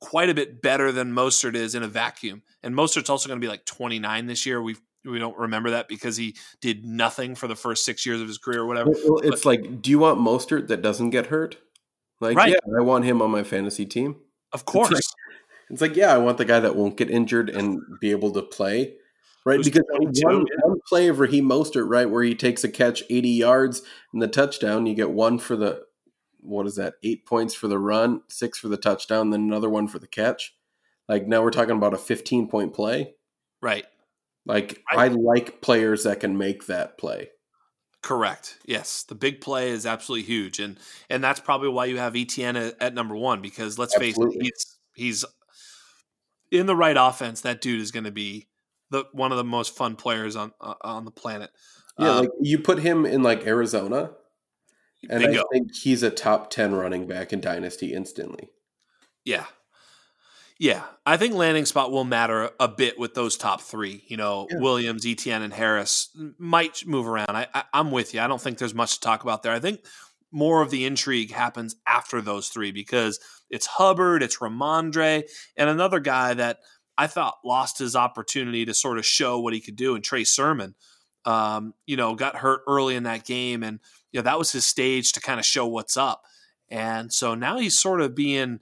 quite a bit better than Mostert is in a vacuum. And Mostert's also going to be like 29 this year. We we don't remember that because he did nothing for the first six years of his career or whatever. Well, it's like, do you want Mostert that doesn't get hurt? Like, Right. yeah, I want him on my fantasy team. Of course, like- It's like, yeah, I want the guy that won't get injured and be able to play, right? Because 22, one, one play of Raheem Mostert, right, where he takes a catch 80 yards and the touchdown, you get one for the, what is that, eight points for the run, six for the touchdown, then another one for the catch. Like now we're talking about a 15 point play. right. Like Right. I like players that can make that play. Correct. Yes, the big play is absolutely huge, and and that's probably why you have Etienne at, at number one because let's face it, he's he's in the right offense. That dude is going to be the one of the most fun players on uh, on the planet. Yeah, Um, like you put him in like Arizona, and bingo. I think he's a top 10 running back in Dynasty instantly. Yeah. Yeah. I think landing spot will matter a bit with those top three. You know, Yeah. Williams, Etienne, and Harris might move around. I, I, I'm with you. I don't think there's much to talk about there. I think more of the intrigue happens after those three because it's Hubbard, it's Rhamondre, and another guy that I thought lost his opportunity to sort of show what he could do, and Trey Sermon. Um, you know, got hurt early in that game, and you know that was his stage to kind of show what's up. And so now he's sort of being,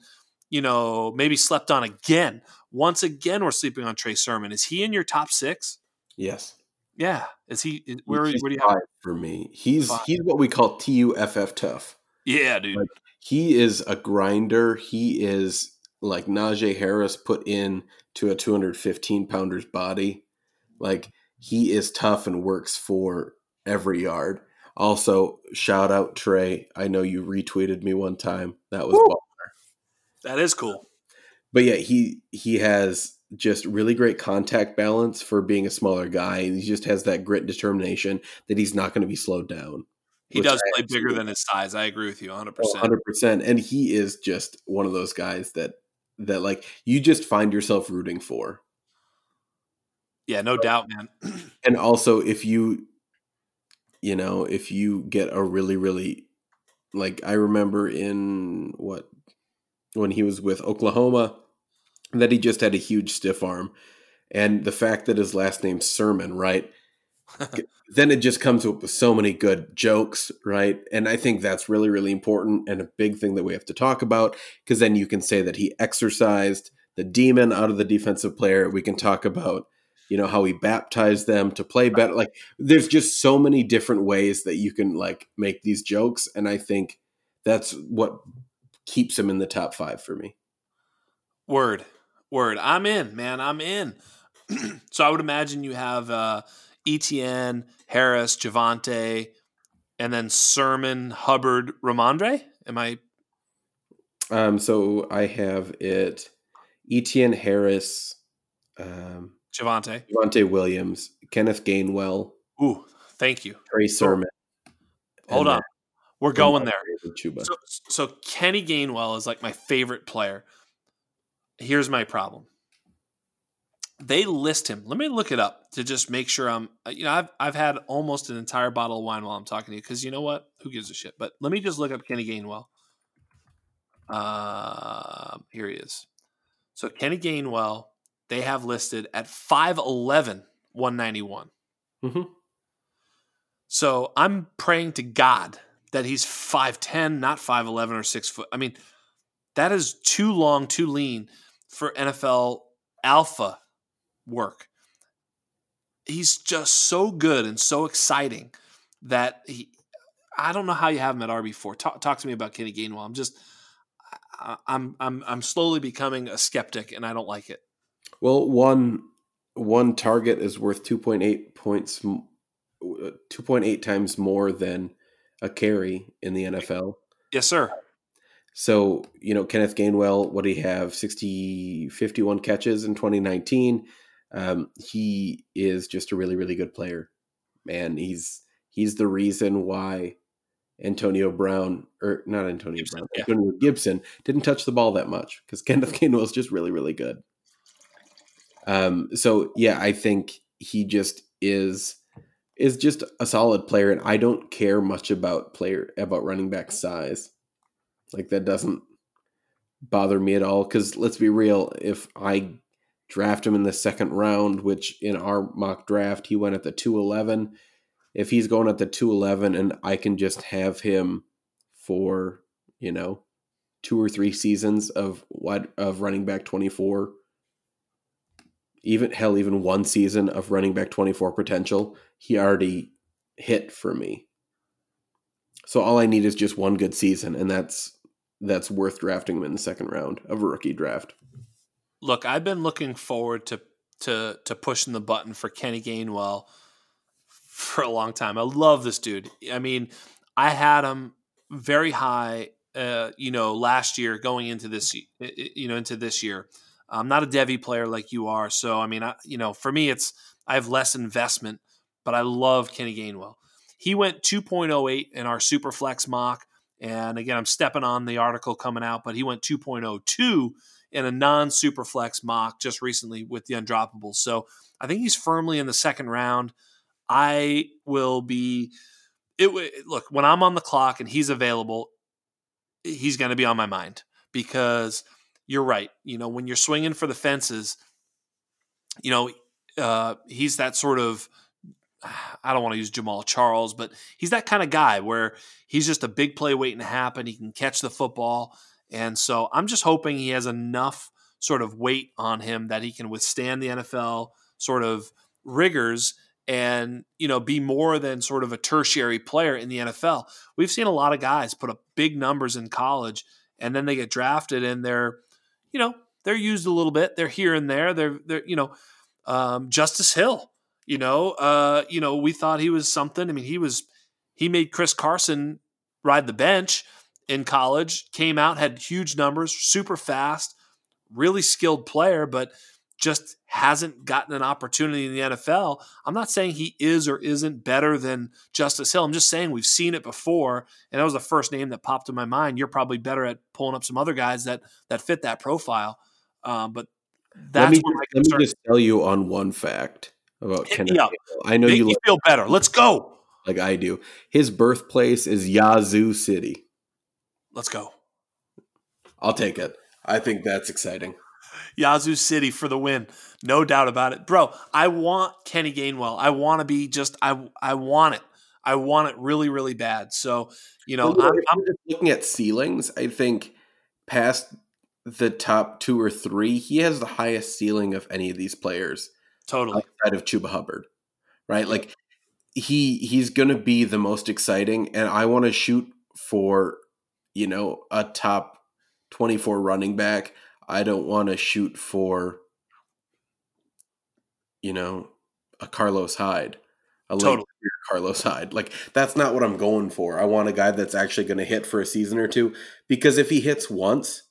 you know, maybe slept on again. Once again, we're sleeping on Trey Sermon. Is he in your top six? Yes. Yeah. Is he? Where, do you have? for me? He's Five. he's what we call TUFF tough. Yeah, dude. Like- He is a grinder. He is like Najee Harris put in to a 215 pounder's body. Like he is tough and works for every yard. Also, shout out Trey. I know you retweeted me one time. That was Woo. that is cool. but yeah, he he has just really great contact balance for being a smaller guy, and he just has that grit and determination that he's not going to be slowed down. He does I play bigger than his size. I agree with you 100%. Oh, 100%. And he is just one of those guys that that like you just find yourself rooting for. Yeah, no doubt, man. And also if you you know, if you get a really really like I remember in what when he was with Oklahoma that he just had a huge stiff arm and the fact that his last name's Sermon, right? then it just comes up with so many good jokes, right? And I think that's really, really important and a big thing that we have to talk about because then you can say that he exercised the demon out of the defensive player. We can talk about, you know, how he baptized them to play better. Like, there's just so many different ways that you can like make these jokes, and I think that's what keeps him in the top five for me. Word, word. I'm in, man. I'm in. so I would imagine you have. uh Etienne, Harris, Javonte, and then Sermon, Hubbard, Rhamondre. Am I? Um, so I have it Etienne, Harris, um, Javonte, Javonte Williams, Kenneth Gainwell. Ooh, thank you. Trey Sermon. Hold on. We're going there. So, so Kenny Gainwell is like my favorite player. Here's my problem they list him. Let me look it up to just make sure I'm. Uh, you know, I've I've had almost an entire bottle of wine while I'm talking to you because you know what? Who gives a shit? But let me just look up Kenny Gainwell. Uh, here he is. So Kenny Gainwell, they have listed at 5'11", 191. Mm-hmm. So I'm praying to God that he's 5'10", not 5'11", or six foot. I mean, that is too long, too lean for NFL alpha work. He's just so good and so exciting that he. I don't know how you have him at RB four. Talk, talk to me about Kenny Gainwell. I'm just, I'm I'm I'm slowly becoming a skeptic, and I don't like it. Well, one one target is worth two point eight points, uh, two point eight times more than a carry in the NFL. Yes, sir. So, you know, Kenneth Gainwell, what do he have? 60, 51 catches in 2019. Um, he is just a really, really good player, man. He's he's the reason why Antonio Brown or not Antonio Gibson, Brown, yeah. Antonio Gibson didn't touch the ball that much because Kenneth Gainwell is just really, really good. Um, so yeah, I think he just is is just a solid player, and I don't care much about player about running back size. Like that doesn't bother me at all. Because let's be real, if I draft him in the second round, which in our mock draft he went at the 211. If he's going at the 211 and I can just have him for, you know, two or three seasons of what of running back 24 even hell even one season of running back 24 potential, he already hit for me. So all I need is just one good season and that's that's worth drafting him in the second round of a rookie draft look, I've been looking forward to to to pushing the button for Kenny Gainwell for a long time. I love this dude. I mean, I had him very high, uh, you know, last year going into this, you know, into this year. I'm not a Devy player like you are, so I mean, I, you know, for me, it's I have less investment, but I love Kenny Gainwell. He went 2.08 in our Superflex mock, and again, I'm stepping on the article coming out, but he went 2.02 in a non superflex mock just recently with the undroppables. So I think he's firmly in the second round. I will be it look when I'm on the clock and he's available, he's going to be on my mind because you're right. You know, when you're swinging for the fences, you know, uh, he's that sort of I don't want to use Jamaal Charles, but he's that kind of guy where he's just a big play waiting to happen. He can catch the football. And so I'm just hoping he has enough sort of weight on him that he can withstand the NFL sort of rigors and you know be more than sort of a tertiary player in the NFL. We've seen a lot of guys put up big numbers in college and then they get drafted and they're you know they're used a little bit. They're here and there. They're they're you know um, Justice Hill. You know, uh, you know, we thought he was something. I mean, he was he made Chris Carson ride the bench in college, came out, had huge numbers, super fast, really skilled player, but just hasn't gotten an opportunity in the NFL. I'm not saying he is or isn't better than Justice Hill. I'm just saying we've seen it before, and that was the first name that popped in my mind. You're probably better at pulling up some other guys that that fit that profile, um, but that's let me, let me just tell you on one fact about Kenneth. I know Make you feel better. Let's go. Like I do. His birthplace is Yazoo City. Let's go. I'll take it. I think that's exciting. Yazoo City for the win. No doubt about it. Bro, I want Kenny Gainwell. I want to be just I I want it. I want it really, really bad. So, you know, Well, I'm, I'm just looking at ceilings, I think past the top two or three, he has the highest ceiling of any of these players totally outside of Chuba Hubbard. Right? Like he he's gonna be the most exciting, and I want to shoot for you know a top twenty four running back. I don't want to shoot for you know a Carlos Hyde, a Totally. Carlos Hyde. Like that's not what I'm going for. I want a guy that's actually going to hit for a season or two because if he hits once,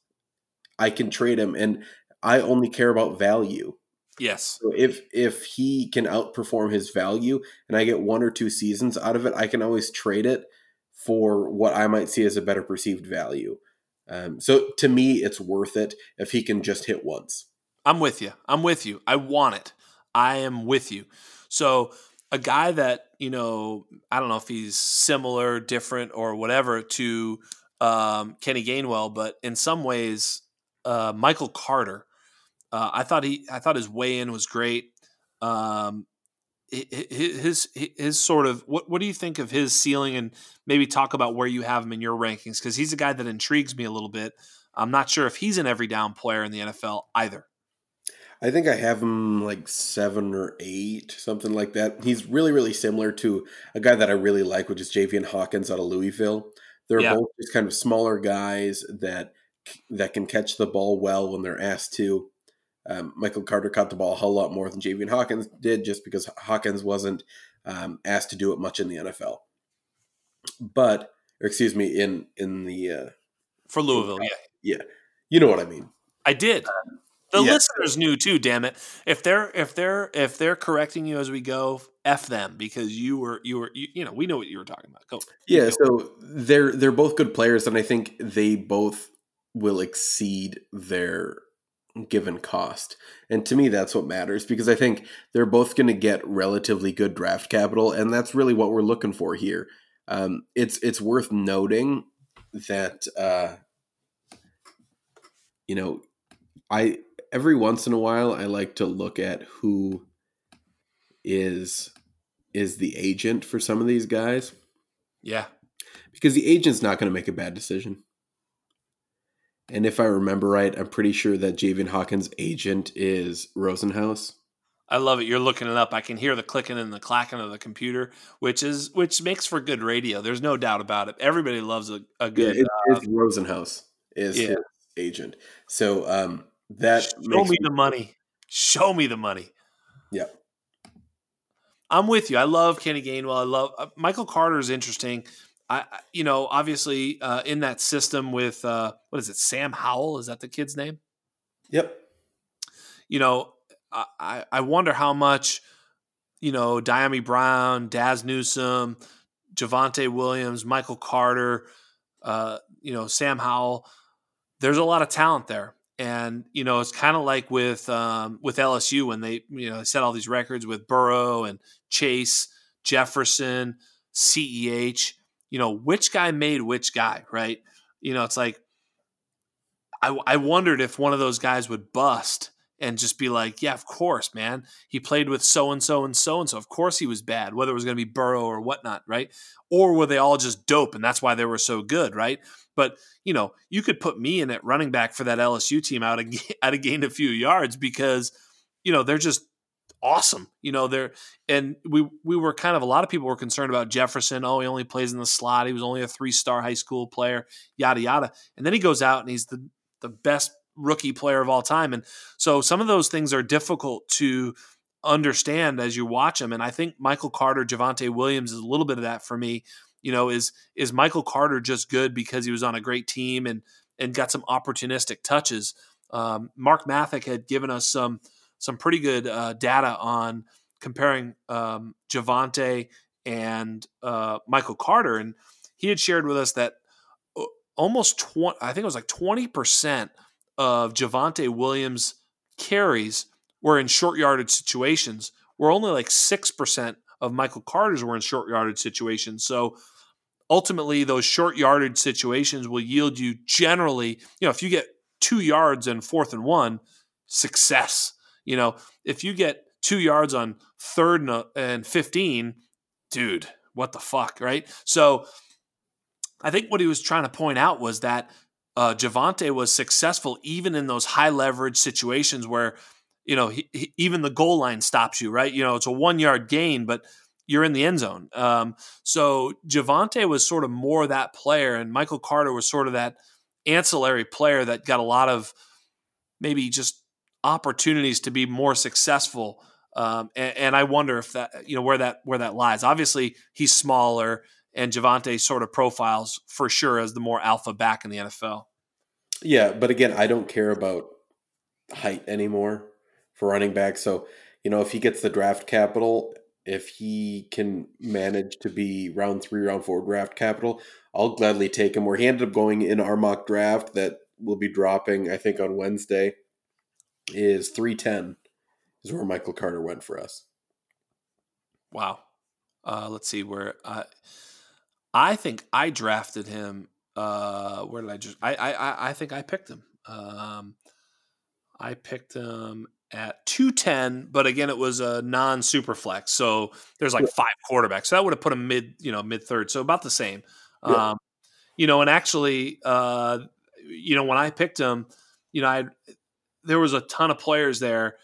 I can trade him, and I only care about value. yes. So if if he can outperform his value and I get one or two seasons out of it, I can always trade it for what I might see as a better perceived value. Um, so to me, it's worth it if he can just hit once. I'm with you. I'm with you. I want it. I am with you. So a guy that you know, I don't know if he's similar, different, or whatever to um, Kenny Gainwell, but in some ways, uh, Michael Carter. Uh, I thought he, I thought his weigh in was great. Um, his his sort of what what do you think of his ceiling and maybe talk about where you have him in your rankings because he's a guy that intrigues me a little bit. I'm not sure if he's an every down player in the NFL either. I think I have him like seven or eight, something like that. He's really, really similar to a guy that I really like, which is Javian Hawkins out of Louisville. They're Yeah. both just kind of smaller guys that that can catch the ball well when they're asked to. Um, Michael Carter caught the ball a whole lot more than Javian Hawkins did, just because Hawkins wasn't um, asked to do it much in the NFL. But, or excuse me, in in the uh, for Louisville. Yeah, yeah, you know what I mean. I did. The yeah. listeners knew too. Damn it! If they're if they're if they're correcting you as we go, f them because you were you were you, you know we know what you were talking about. Go. Yeah, so they're they're both good players, and I think they both will exceed their given cost. And to me, that's what matters because I think they're both going to get relatively good draft capital, and that's really what we're looking for here. Um, it's it's worth noting that uh, you know I every once in a while I like to look at who is is the agent for some of these guys Yeah, because the agent's not going to make a bad decision. And if I remember right, I'm pretty sure that Javian Hawkins' agent is Rosenhaus. I love it. You're looking it up. I can hear the clicking and the clacking of the computer, which is which makes for good radio. There's no doubt about it. Everybody loves a, a Yeah, good. it, it's Rosenhaus is yeah. his agent. So um, that show makes me the money. Show me the money. yeah. I'm with you. I love Kenny Gainwell. I love uh, Michael Carter is interesting. I, you know, obviously uh, in that system with uh, what is it? Sam Howell is that the kid's name? Yep. You know, I- I wonder how much you know Dyami Brown, Dazz Newsome, Javonte Williams, Michael Carter, uh, you know Sam Howell. There's a lot of talent there, and you know it's kind of like with um, with LSU when they you know set all these records with Burrow and Chase, Jefferson, Ceh. You know which guy made which guy, right? You know it's like I, I wondered if one of those guys would bust and just be like, yeah, of course, man. He played with so and so and so and so. Of course he was bad, whether it was going to be Burrow or whatnot, right? Or were they all just dope and that's why they were so good, right? But you know, you could put me in at running back for that LSU team out of out of gained a few yards because you know they're just awesome. You know, they're and we we were kind of a lot of people were concerned about Jefferson. Oh, he only plays in the slot. He was only a three star high school player. Yada yada. And then he goes out and he's the the best rookie player of all time. And so some of those things are difficult to understand as you watch him. And I think Michael Carter, Javonte Williams is a little bit of that for me. You know, is is Michael Carter just good because he was on a great team and and got some opportunistic touches? Um, Mark Mathick had given us some some pretty good uh, data on comparing um, Javonte and uh, Michael Carter, and he had shared with us that uh, almost twenty, I think it was like twenty percent of Javonte Williams' carries were in short yardage situations, where only like six percent of Michael Carter's were in short yardage situations. So ultimately, those short yardage situations will yield you generally, you know, if you get two yards and fourth and one, success. You know, if you get two yards on third and, and 15, dude, what the fuck, right? So I think what he was trying to point out was that uh, Javonte was successful even in those high leverage situations where, you know, he, he, even the goal line stops you, right? You know, it's a one yard gain, but you're in the end zone. Um, so Javonte was sort of more that player, and Michael Carter was sort of that ancillary player that got a lot of maybe just opportunities to be more successful. Um, and, and, I wonder if that you know where that where that lies. Obviously, he's smaller, and Javonte sort of profiles for sure as the more alpha back in the NFL. Yeah, but again, I don't care about height anymore for running back. So you know, if he gets the draft capital if he can manage to be round three, round four draft capital, I'll gladly take him. Where he ended up going in our mock draft that will be dropping, I think, on Wednesday, is 310 is where Michael Carter went for us. Wow. Uh, let's see where I I think I drafted him. Uh, where did I just I I I think I picked him. Um, I picked him at 210, but again, it was a non super flex. So there's like five quarterbacks. So that would have put him mid, you know, mid third. So about the same. Yeah. Um, you know, and actually, uh, you know, when I picked him, you know, I there was a ton of players there,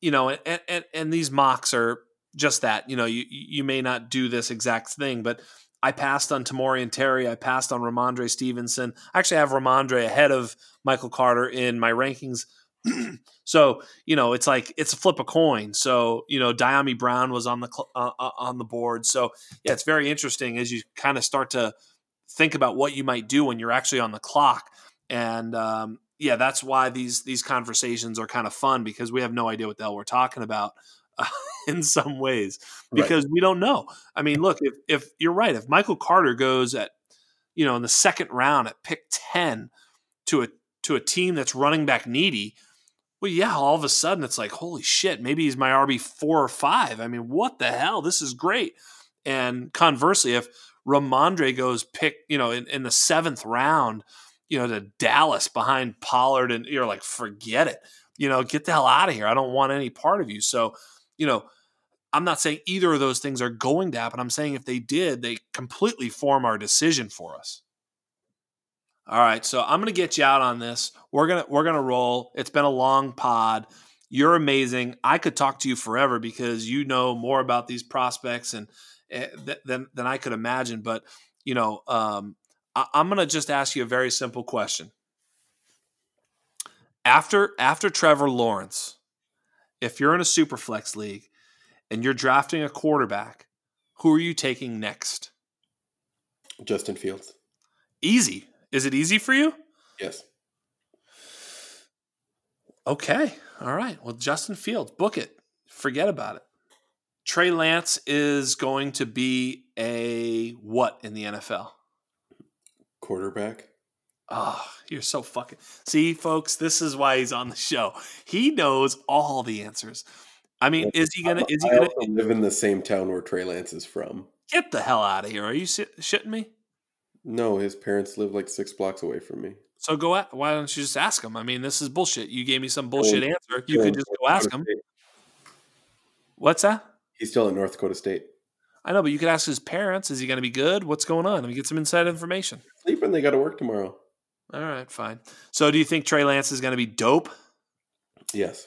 you know, and, and, and these mocks are just that, you know, you, you may not do this exact thing, but I passed on Tamorrion Terry. I passed on Rhamondre Stevenson. I actually have Rhamondre ahead of Michael Carter in my rankings so you know it's like it's a flip a coin. So you know Dyami Brown was on the uh, uh, on the board. So yeah, it's very interesting as you kind of start to think about what you might do when you're actually on the clock. And um, yeah, that's why these these conversations are kind of fun because we have no idea what the hell we're talking about. Uh, in some ways, because right. we don't know. I mean, look, if if you're right, if Michael Carter goes at, you know, in the second round at pick ten to a to a team that's running back needy, well, yeah, all of a sudden it's like, holy shit, maybe he's my RB four or five. I mean, what the hell? This is great. And conversely, if Rhamondre goes pick, you know, in, in the seventh round, you know, to Dallas behind Pollard, and you're like, forget it. You know, get the hell out of here. I don't want any part of you. So, you know, I'm not saying either of those things are going to happen. I'm saying if they did, they completely form our decision for us. All right, so I'm gonna get you out on this. We're gonna we're gonna roll. It's been a long pod. You're amazing. I could talk to you forever because you know more about these prospects and uh, than than I could imagine. But you know, um, I, I'm gonna just ask you a very simple question. After after Trevor Lawrence, if you're in a super flex league and you're drafting a quarterback, who are you taking next? Justin Fields. Easy. Is it easy for you? Yes. Okay. All right. Well, Justin Fields, book it. Forget about it. Trey Lance is going to be a what in the NFL? Quarterback. Oh, you're so fucking. See, folks, this is why he's on the show. He knows all the answers. I mean, is he gonna? Is he gonna live in the same town where Trey Lance is from? Get the hell out of here! Are you shitting me? No, his parents live like six blocks away from me. So go at, why don't you just ask him? I mean, this is bullshit. You gave me some bullshit answer. You could just go ask him. What's that? He's still at North Dakota State. I know, but you could ask his parents. Is he going to be good? What's going on? Let me get some inside information. Sleeping. They got to work tomorrow. All right, fine. So, do you think Trey Lance is going to be dope? Yes.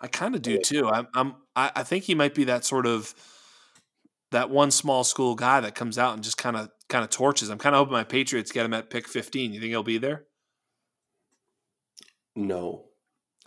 I kind of do too. I'm, I'm. I think he might be that sort of that one small school guy that comes out and just kind of kind of torches. I'm kind of hoping my Patriots get him at pick 15. You think he'll be there? No.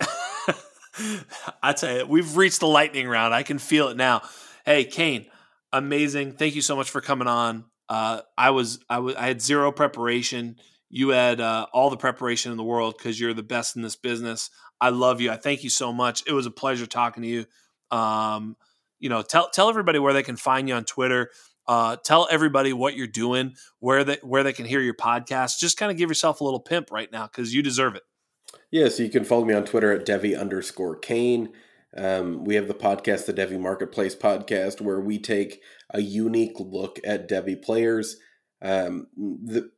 I tell you, we've reached the lightning round. I can feel it now. Hey, Kane, amazing. Thank you so much for coming on. Uh, I was I was I had zero preparation. You had uh, all the preparation in the world because you're the best in this business. I love you. I thank you so much. It was a pleasure talking to you. Um, you know, tell tell everybody where they can find you on Twitter. Uh, tell everybody what you're doing, where they where they can hear your podcast. Just kind of give yourself a little pimp right now because you deserve it. Yeah, so you can follow me on Twitter at Devy underscore Kane. Um, we have the podcast, the Devy Marketplace podcast, where we take a unique look at Devy players. Um, the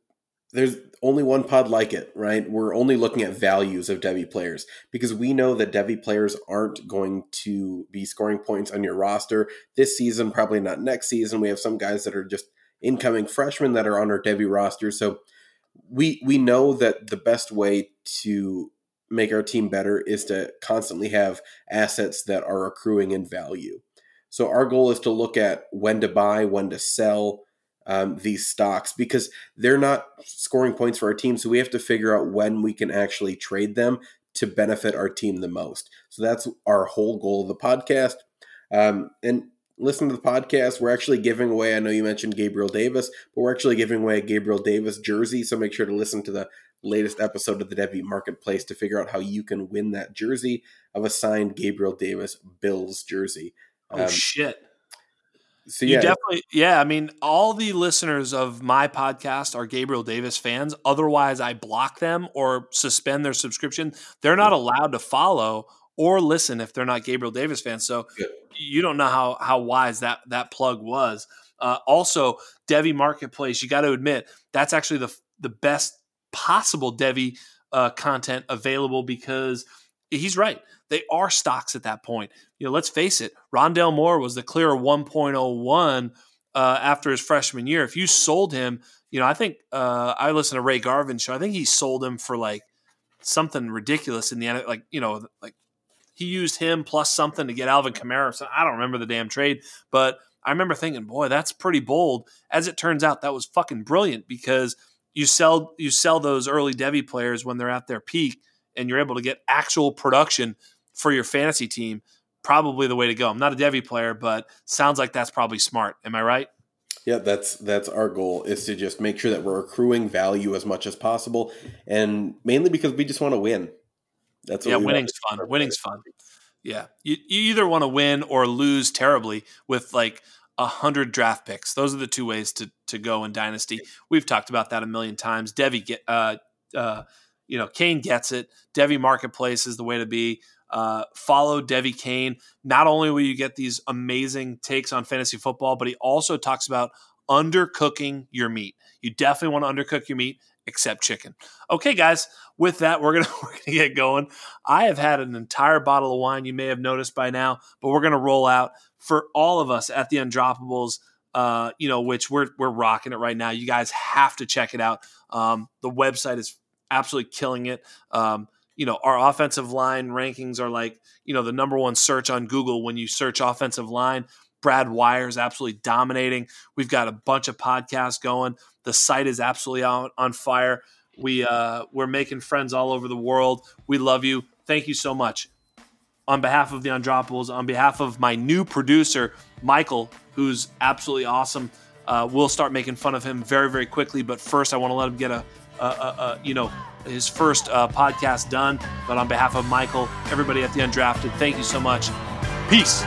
there's only one pod like it, right? We're only looking at values of Devy players because we know that Devy players aren't going to be scoring points on your roster this season, probably not next season. We have some guys that are just incoming freshmen that are on our Devy roster. So we we know that the best way to make our team better is to constantly have assets that are accruing in value. So our goal is to look at when to buy, when to sell, um, these stocks because they're not scoring points for our team. So we have to figure out when we can actually trade them to benefit our team the most. So that's our whole goal of the podcast. Um, and listen to the podcast. We're actually giving away, I know you mentioned Gabriel Davis, but we're actually giving away a Gabriel Davis jersey. So make sure to listen to the latest episode of the Devy Marketplace to figure out how you can win that jersey of a signed Gabriel Davis Bills jersey. Oh, um, shit. So yeah, you definitely, yeah. I mean, all the listeners of my podcast are Gabriel Davis fans. Otherwise, I block them or suspend their subscription. They're not allowed to follow or listen if they're not Gabriel Davis fans. So yeah. you don't know how how wise that that plug was. Uh, also, Devy Marketplace. You got to admit that's actually the the best possible Devy uh, content available because he's right. They are stocks at that point. You know, let's face it. Rondale Moore was the clear 1.01 uh, after his freshman year. If you sold him, you know, I think uh, I listened to Ray Garvin's show. I think he sold him for like something ridiculous in the end. Like you know, like he used him plus something to get Alvin Kamara. So I don't remember the damn trade, but I remember thinking, boy, that's pretty bold. As it turns out, that was fucking brilliant because you sell you sell those early Devy players when they're at their peak, and you're able to get actual production for your fantasy team, probably the way to go. I'm not a Devy player, but sounds like that's probably smart. Am I right? Yeah, that's that's our goal is to just make sure that we're accruing value as much as possible, and mainly because we just want to win. That's yeah, winning's fun. Winning's fun. Yeah, you, you either want to win or lose terribly with like a hundred draft picks. Those are the two ways to to go in dynasty. We've talked about that a million times. Devy, get uh uh you know Kane gets it. Devy Marketplace is the way to be. Uh, follow Devy Kane. Not only will you get these amazing takes on fantasy football, but he also talks about undercooking your meat. You definitely want to undercook your meat, except chicken. Okay, guys. With that, we're gonna we're gonna get going. I have had an entire bottle of wine. You may have noticed by now, but we're gonna roll out for all of us at the Undroppables. Uh, you know, which we're we're rocking it right now. You guys have to check it out. Um, the website is absolutely killing it. Um, you know, our offensive line rankings are like, you know, the number one search on Google when you search offensive line. Brad Wire is absolutely dominating. We've got a bunch of podcasts going. The site is absolutely on, on fire. We uh, we're making friends all over the world. We love you. Thank you so much. On behalf of the Undroppables, on behalf of my new producer Michael, who's absolutely awesome, uh, we'll start making fun of him very very quickly. But first, I want to let him get a, a, a, a you know his first uh, podcast done. But on behalf of Michael, everybody at the Undrafted, thank you so much. Peace.